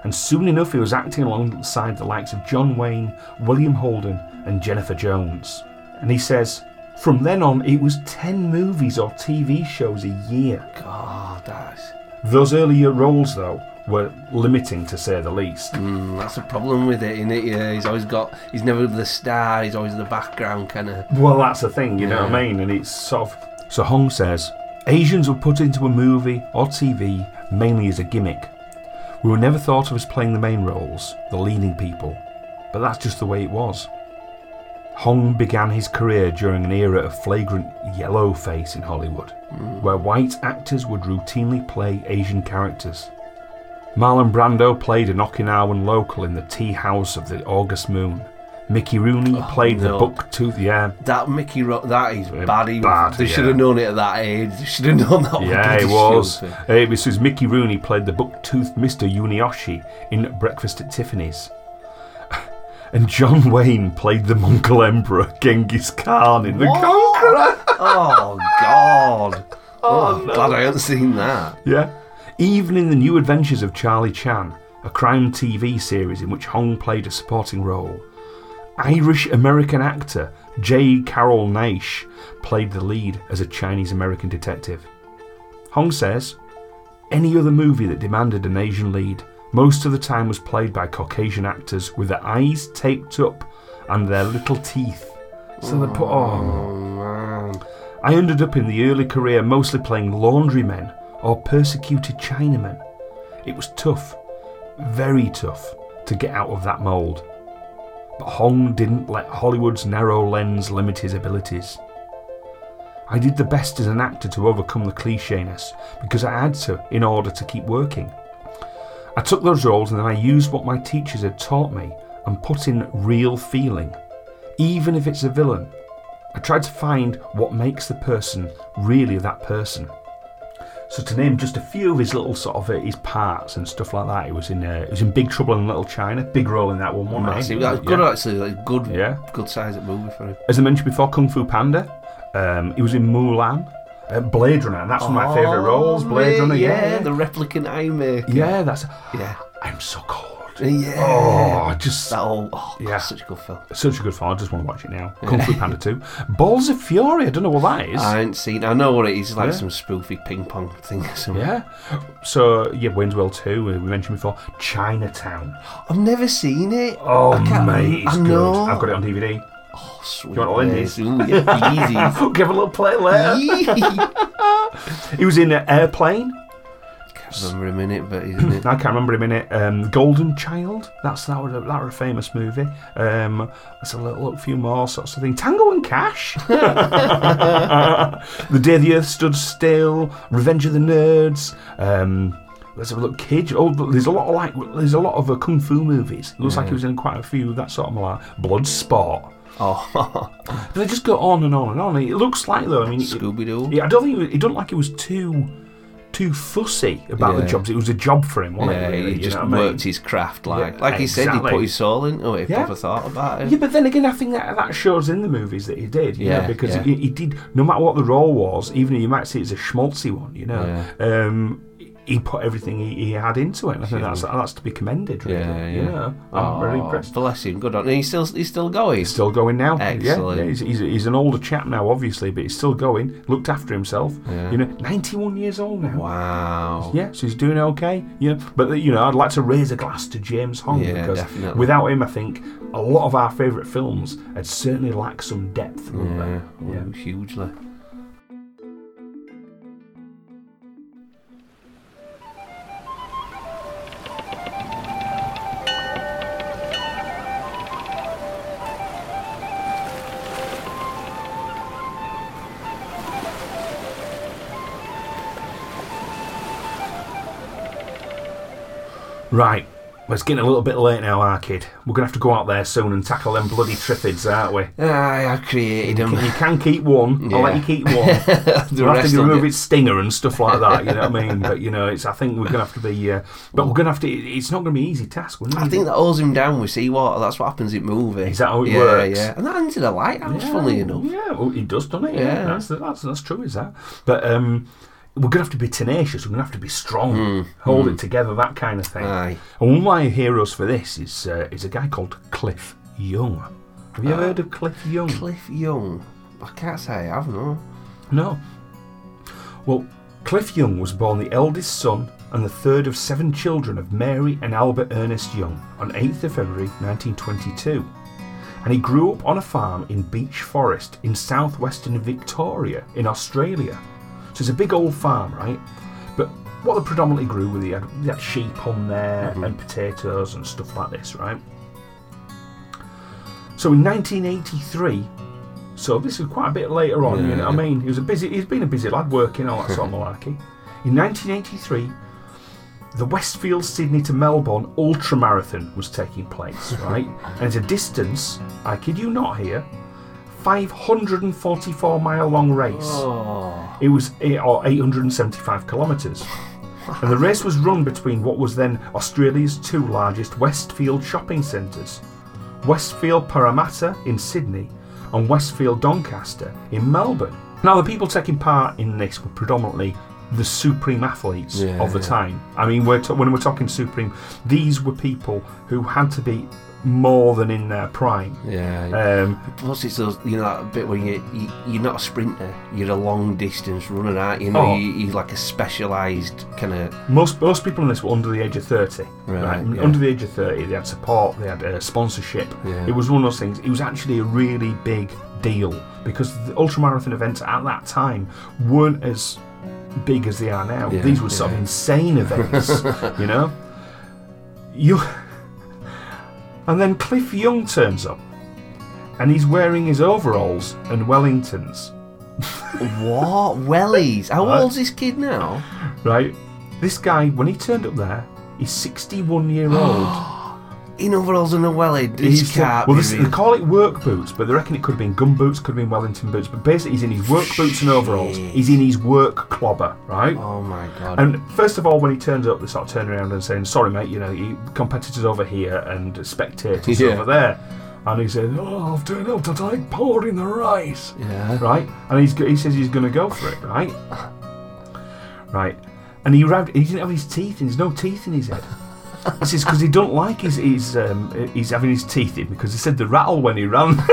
And soon enough, he was acting alongside the likes of John Wayne, William Holden, and Jennifer Jones. And he says, from then on, it was 10 movies or TV shows a year. God, that's Those earlier roles, though, were limiting to say the least. mm, that's a problem with it, isn't it? Yeah, he's always got. He's never the star. He's always the background kind of. Well, that's the thing, you know what I mean? And it's sort of. So Hong says Asians were put into a movie or TV mainly as a gimmick. We were never thought of as playing the main roles, the leading people, but that's just the way it was. Hong began his career during an era of flagrant yellow face in Hollywood, where white actors would routinely play Asian characters. Marlon Brando played an Okinawan local in The Tea House of the August Moon. Mickey Rooney played no. the buck tooth. Yeah, That Mickey Ro- that is Yeah, bad. He- bad, they should have known it at that age. They should have known that. yeah, was it was. Uh, It was Mickey Rooney played the buck tooth Mr. Yunioshi in Breakfast at Tiffany's. *laughs* And John Wayne played the Mongol Emperor Genghis Khan in The What? Conqueror. Oh God! *laughs* Oh, no. glad I haven't seen that. Yeah. Even in The New Adventures of Charlie Chan, a crime TV series in which Hong played a supporting role, Irish American actor J. Carroll Naish played the lead as a Chinese American detective. Hong says, any other movie that demanded an Asian lead most of the time was played by Caucasian actors with their eyes taped up and their little teeth. So they put, oh, Oh! I ended up in the early career mostly playing laundrymen or persecuted Chinamen. It was tough, very tough, to get out of that mould. But Hong didn't let Hollywood's narrow lens limit his abilities. I did the best as an actor to overcome the clichéness because I had to in order to keep working. I took those roles and then I used what my teachers had taught me and put in real feeling, even if it's a villain. I tried to find what makes the person really that person. So to name just a few of his little sort of uh, his parts and stuff like that, he was in uh, he was in Big Trouble in Little China, big role in that one. he? Massive. That's good Yeah. actually. Like good, Yeah. good size of movie for him. As I mentioned before, Kung Fu Panda. Um, he was in Mulan, uh, Blade Runner, and that's one of my favourite roles. Blade Runner, yeah, yeah, the replicant eye maker. yeah, that's. yeah, I'm so cold. Yeah. Oh, just that whole, oh, Yeah. such a good film. such a good film. I just want to watch it now. Kung Fu Panda 2. Balls of Fury. I don't know what that is. I ain't seen. It. I know what it is. Like Yeah. some spoofy ping pong thing. or something. Yeah. So yeah, World 2. We mentioned before. Chinatown. I've never seen it. Oh I mate, it's I good. know. I've got it on DVD. Oh, sweet. You want to lend this? Ooh, yeah, easy. *laughs* Give a little play later. *laughs* He *laughs* was in uh, Airplane. Can't remember a minute, but isn't it? *clears throat* I can't remember him in it. Um, Golden Child. That's that was a, that was a famous movie. Um, there's a little, little few more sorts of things. Tango and Cash. *laughs* the Day the Earth Stood Still. Revenge of the Nerds. Um, Let's have a look, Kid. Oh, there's a lot of like, there's a lot of uh, kung fu movies. It looks like he was in quite a few. That sort of like Blood Sport. Oh, They just go on and on and on. It looks like though. I mean, it, Scooby Doo. yeah, I don't think it, was, it don't like it was too too fussy about the jobs. It was a job for him, wasn't Yeah, it? Really, he you just know what I mean? worked his craft like, Yeah, like he said, he put his soul into it. Yeah. Never thought about it. Yeah, but then again, I think that that shows in the movies that he did. You know, Yeah, because yeah. he, he did. No matter what the role was, even if you might see it as a schmaltzy one, you know, um, he put everything he, he had into it. And I think that's that's to be commended. Really. Yeah, You yeah. I'm very Oh, impressed. Bless him. Good on. And he's still he's still going. He's still going now. Yeah, Excellent. Yeah, he's, he's, he's an older chap now, obviously, but he's still going. Looked after himself. Yeah. You know, 91 years old now. Wow. Yeah, so he's doing okay. Yeah, but you know, I'd like to raise a glass to James Hong Yeah, because definitely. without him, I think a lot of our favourite films had certainly lacked some depth. Yeah, they? yeah. hugely. Right. Well, it's getting a little bit late now, our kid. We're gonna have to go out there soon and tackle them bloody triffids, aren't we? Aye, I created him. You can keep one. I'll let you keep one. *laughs* We'll have to remove it. its stinger and stuff like that. You know what I mean? But you know, it's. I think we're gonna have to be. Uh, but we're gonna have to. It's not gonna be an easy task. I think that holds him down with seawater. That's what happens in movie. Is that how it yeah, works? Yeah, and that into the lighthouse, funnily enough. Yeah, well, it does, doesn't it? Yeah, Yeah. that's, that's that's true. Is that? But um, we're gonna have to be tenacious. We're gonna have to be strong, hold it together, that kind of thing. Hmm. Aye. And one of my heroes for this is uh, is a guy called Cliff Young. Have you ever heard of Cliff Young? Cliff Young. I can't say I have, no. No. Well, Cliff Young was born the eldest son and the third of seven children of Mary and Albert Ernest Young on 8th of February 1922. And he grew up on a farm in Beech Forest in southwestern Victoria in Australia. So it's a big old farm, right? But what they predominantly grew were they had, uh, they had sheep on there mm-hmm. and potatoes and stuff like this, right? So in 1983, so this is quite a bit later on, you know what I mean? He was a busy, he's been a busy lad working all that sort of *laughs* malarkey. In 1983, the Westfield Sydney to Melbourne ultra marathon was taking place, right? *laughs* and it's a distance, I kid you not here, 544 mile long race. Oh, It was eight, or 875 kilometres. And the race was run between what was then Australia's two largest Westfield shopping centres Westfield Parramatta in Sydney and Westfield Doncaster in Melbourne. Now, the people taking part in this were predominantly the supreme athletes Yeah, of the yeah. time. I mean, we're t- when we're talking supreme, these were people who had to be more than in their prime. yeah. Um, Plus, it's those, you know, that bit where you, you, you're not a sprinter, you're a long distance runner, aren't you? You know, Oh. you, you're like a specialised kind of. Most most people in this were under the age of thirty. Right, And yeah. Under the age of thirty, they had support, they had uh, sponsorship. Yeah. It was one of those things. It was actually a really big deal because the ultramarathon events at that time weren't as big as they are now. Yeah, These were sort of insane events. *laughs* you know, you. And then Cliff Young turns up, and he's wearing his overalls and Wellingtons. What? Wellies? How Right. old's this kid now? Right, this guy when he turned up there, he's sixty-one year old. *gasps* *gasps* *gasps* In overalls and a welly. This He's- can't well, this, they call it work boots, but they reckon it could have been gum boots, could have been Wellington boots. But basically, he's in his work boots and overalls. He's in his work clobber, right? Oh my god. And first of all, when he turns up, they sort of turn around and saying, "Sorry, mate, you know, you, competitors over here and spectators *laughs* Yeah. over there." And he said, "Oh, I've turned up to take part in the race." yeah. right? And he's he says he's going to go for it, right? Right. And he arrived. He didn't have his teeth, and there's no teeth in his head. This is because he don't like his his um, he's having his teeth in because he said the rattle when he ran. *laughs*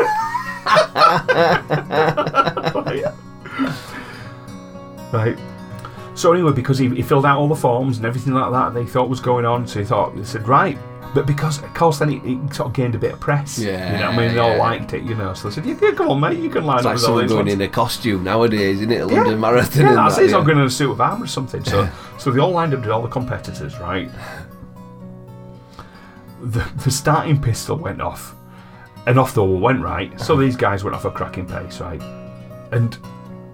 right. So anyway, because he, he filled out all the forms and everything like that, they thought was going on. So he thought they said right. But because, of course, then he, he sort of gained a bit of press. Yeah, You know what I mean? They all liked it, you know. So they said, yeah, yeah, come on, mate, you can line It's up like with all these going ones." in a costume nowadays, isn't it? A Yeah. London Marathon. Yeah, that's that, it. He's yeah. going in a suit of armour or something. So, so they all lined up, to all the competitors, right? The, the starting pistol went off, and off the wall went right. So these guys went off a cracking pace, right? And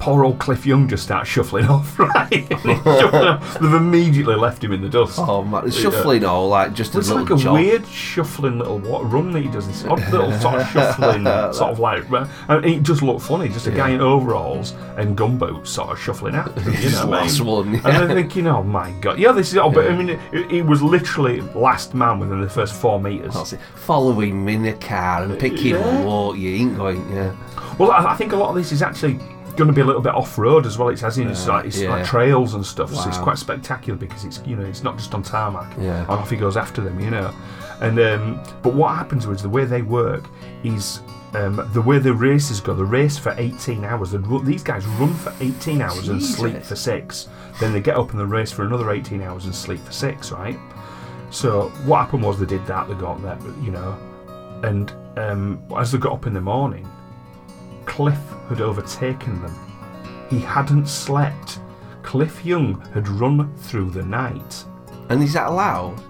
poor old Cliff Young just starts shuffling *laughs* off, right? Shuffling *laughs* off. They've immediately left him in the dust. Oh man, shuffling all like just a It's little like a jog. weird shuffling little what run that he does. This odd little sort of shuffling, *laughs* sort of like, and it just looked funny. Just a guy in overalls and gumboots sort of shuffling out. You know what I last mean? one, And. I'm thinking, oh my god, yeah, this is. Oh, but I mean, it, it was literally last man within the first four meters. That's it. Follow him in the car and pick him up. You ain't going, yeah. Well, I, I think a lot of this is actually going to be a little bit off road as well. It's as in it's like it's yeah. like trails and stuff. So it's quite spectacular because it's you know it's not just on tarmac. Yeah. And off he goes after them, you know. And um, but what happens was the way they work is. Um, the way the races go, the race for 18 hours. They'd These guys run for 18 hours and sleep for six. Then they get up and they race for another 18 hours and sleep for six, right? So what happened was they did that. They got there, you know, and um, as they got up in the morning, Cliff had overtaken them. He hadn't slept. Cliff Young had run through the night. And is that allowed?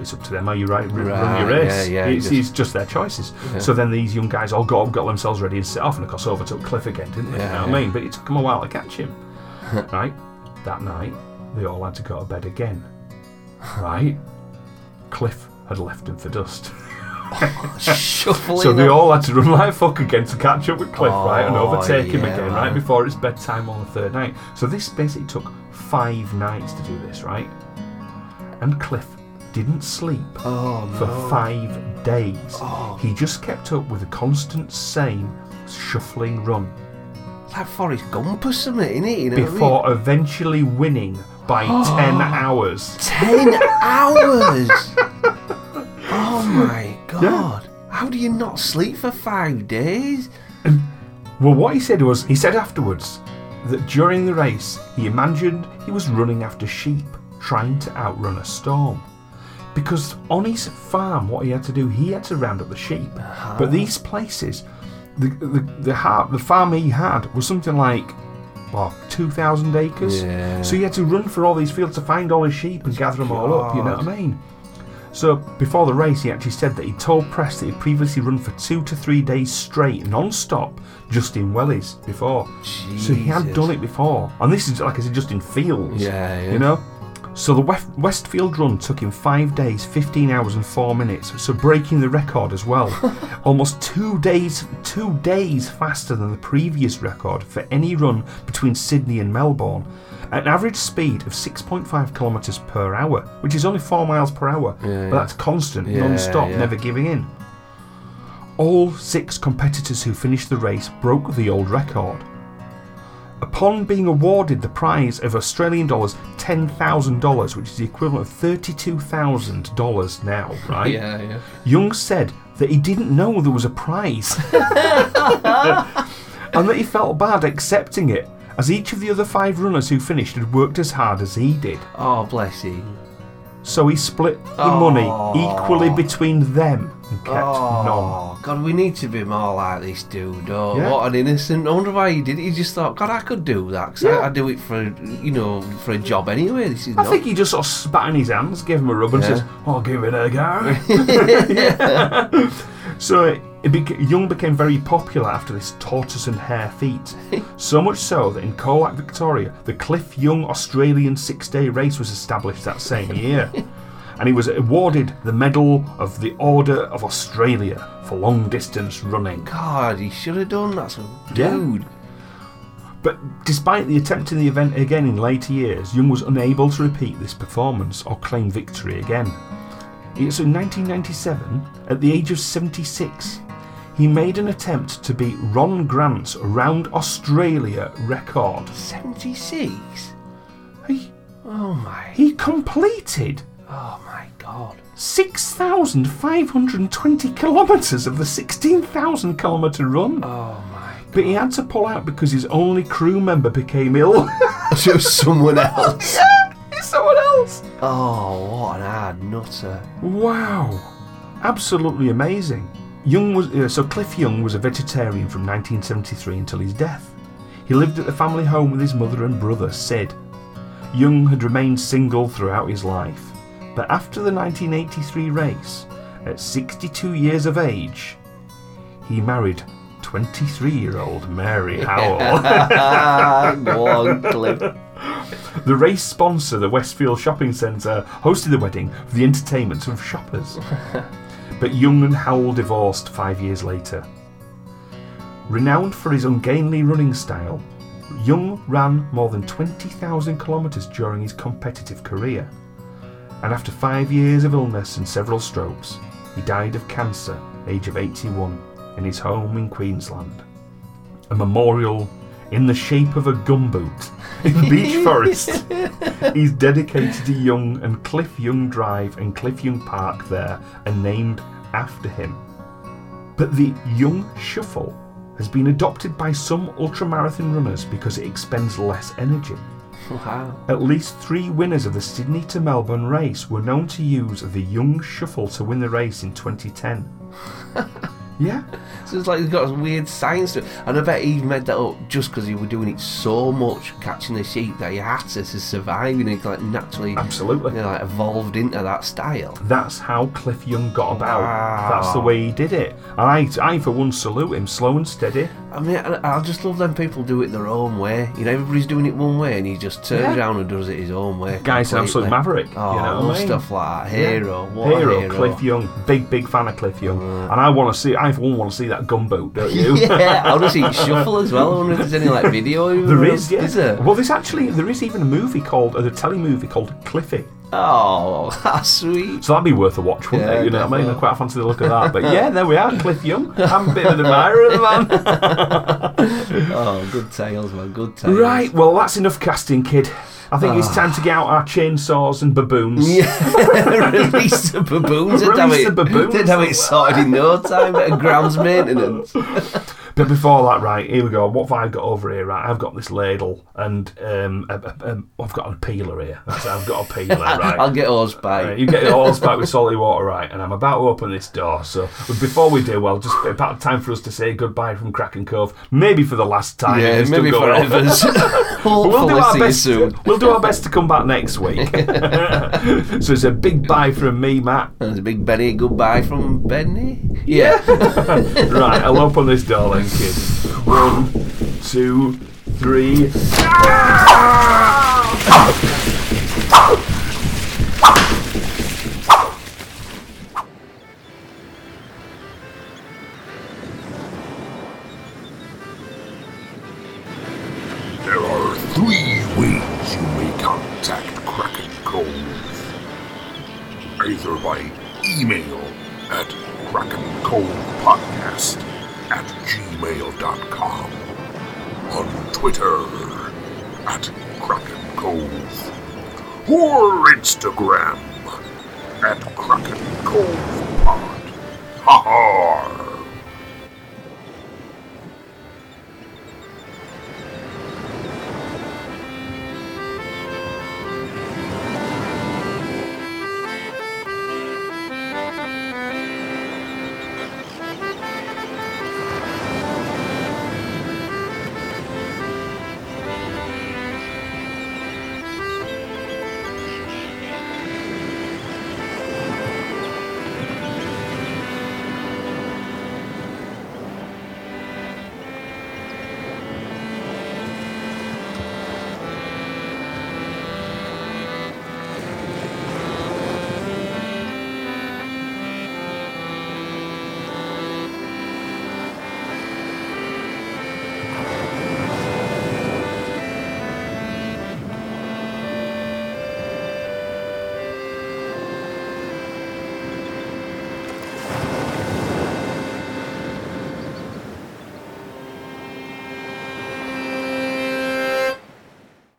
It's up to them how you right, run Right, your race. yeah, yeah, it's, just- it's just their choices. Yeah. So then these young guys all got up, got themselves ready and set off, and of course overtook Cliff again, didn't they? Yeah, you know what. I mean? But it took them a while to catch him. *laughs* right? That night, they all had to go to bed again. Right? Cliff had left them for dust. *laughs* Shuffling. So they all had to run like fuck again to catch up with Cliff, right, and Oh, overtake him again, man. right, before it's bedtime on the third night. So this basically took five nights to do this, right? And Cliff didn't sleep Oh, for no. five days. Oh. He just kept up with a constant same shuffling run like Forrest Gump or something, isn't it? You know what I mean? before eventually winning by *gasps* ten hours. Ten *laughs* hours! oh my god. How do you not sleep for five days? Well, what he said was, he said afterwards that during the race, he imagined he was running after sheep, trying to outrun a storm. Because on his farm, what he had to do, he had to round up the sheep. Uh-huh. But these places, the the the, ha- the farm he had was something like, what, 2,000 acres? Yeah. So he had to run for all these fields to find all his sheep and gather them all up, you know what I mean? So before the race, he actually said that he told press that he'd previously run for two to three days straight, non-stop, just in wellies before. So he had done it before, and this is like I said, just in fields. Yeah, yeah. You know. So the West- Westfield run took him 5 days, 15 hours and 4 minutes, so breaking the record as well. *laughs* Almost 2 days 2 days faster than the previous record for any run between Sydney and Melbourne. At an average speed of 6.5 kilometers per hour, which is only 4 miles per hour, Yeah, but that's constant, Yeah, non-stop, yeah. never giving in. All six competitors who finished the race broke the old record. Upon being awarded the prize of Australian dollars $10,000, which is the equivalent of $32,000 now, *laughs* right? Yeah, yeah. Young said that he didn't know there was a prize *laughs* *laughs* and that he felt bad accepting it, as each of the other five runners who finished had worked as hard as he did. Oh, bless him. So he split the Oh. money equally oh. between them and kept oh, none. Oh, God, we need to be more like this dude. Oh, Yeah. what an innocent. I wonder why he did it. He just thought, God, I could do that. Cause I, Yeah. I do it for, you know, for a job anyway. This is I not. think he just sort of spat in his hands, gave him a rub, and Yeah. says, "I'll give it a go." *laughs* *laughs* Yeah. *laughs* So beca- Young became very popular after this tortoise and hare feat. *laughs* so much so that in Colac, Victoria, the Cliff Young Australian six-day race was established that same year, *laughs* and he was awarded the Medal of the Order of Australia for long-distance running. God, he should have done that. So, Yeah. dude. But despite the attempt in the event again in later years, Young was unable to repeat this performance or claim victory again. So in 1997, at the age of 76, he made an attempt to beat Ron Grant's Round Australia record. 76? He, Oh, my. he completed Oh, my God. 6,520 kilometres of the 16,000 kilometre run. Oh, my. But he had to pull out because his only crew member became ill. *laughs* So someone *laughs* else. yeah, It's someone else. Oh, what an hard nutter. Wow, absolutely amazing. Young was uh, so Cliff Young was a vegetarian from 1973 until his death. He lived at the family home with his mother and brother Sid. Young had remained single throughout his life, but after the 1983 race, at 62 years of age, he married 23-year-old Mary *laughs* Howell. Go on, Cliff. *laughs* The race sponsor, the Westfield Shopping Centre, hosted the wedding for the entertainment of shoppers. *laughs* but Young and Howell divorced five years later. Renowned for his ungainly running style, Young ran more than 20,000 kilometres during his competitive career. And after five years of illness and several strokes, he died of cancer, age of 81, in his home in Queensland. A memorial in the shape of a gumboot *laughs* in Beech Forest *laughs* He's dedicated to Young and Cliff Young Drive and Cliff Young Park there are named after him. But the Young Shuffle has been adopted by some ultramarathon runners because it expends less energy. Wow. At least three winners of the Sydney to Melbourne race were known to use the Young Shuffle to win the race in 2010. *laughs* yeah, So it's like he's got some weird science to it. And I bet he made that up just because he was doing it so much, catching the sheep, that he had to, to survive. And he like naturally absolutely. you know, like evolved into that style. That's how Cliff Young got about. Wow. That's the ah. way he did it. And I, I for one, salute him. Slow and steady. I mean, I, I just love them people do it their own way. You know, everybody's doing it one way, and he just turns Yeah. around and does it his own way. Guy's an absolute maverick. Oh, you know I mean? stuff like that. Yeah. Hero, a hero, hero. Cliff Young. Big, big fan of Cliff Young. Uh, and I want to see, I for one want to see that gumboot, don't you? *laughs* yeah, I want to see shuffle as well. I wonder if there's any like video. There is, yeah. Is there? Well, there's actually there is even a movie called a tele movie called Cliffy. Oh, *laughs* that's sweet. So that'd be worth a watch, wouldn't Yeah, it? You know what I mean? I quite fancy the look of that. But yeah, there we are, Cliff Young. I'm a bit of an admirer of the man. *laughs* Oh, good tales, man. Good tales. Right, well, that's enough casting, kid. I think it's ah. time to get out our chainsaws and baboons. Yeah, *laughs* release the baboons. Release the baboons. They'd have it sorted in no time. Bit of grounds maintenance. But before that, right, here we go. What have I got over here? Right, I've got this ladle and um, a, a, um, I've got a peeler here. That's, I've got a peeler, *laughs* right? I'll get Right, back. you get *laughs* horse back with salty water, right? And I'm about to open this door. So before we do, well, just about time for us to say goodbye from Kraken Cove, maybe for the last time. Yeah, maybe forever. *laughs* We'll do our best. soon. We'll do our best to come back next week. so it's a big bye from me, Matt. And a big Benny. Goodbye from Benny. Yeah. Right, I'll open this door then, kid. One, two, three. Ah!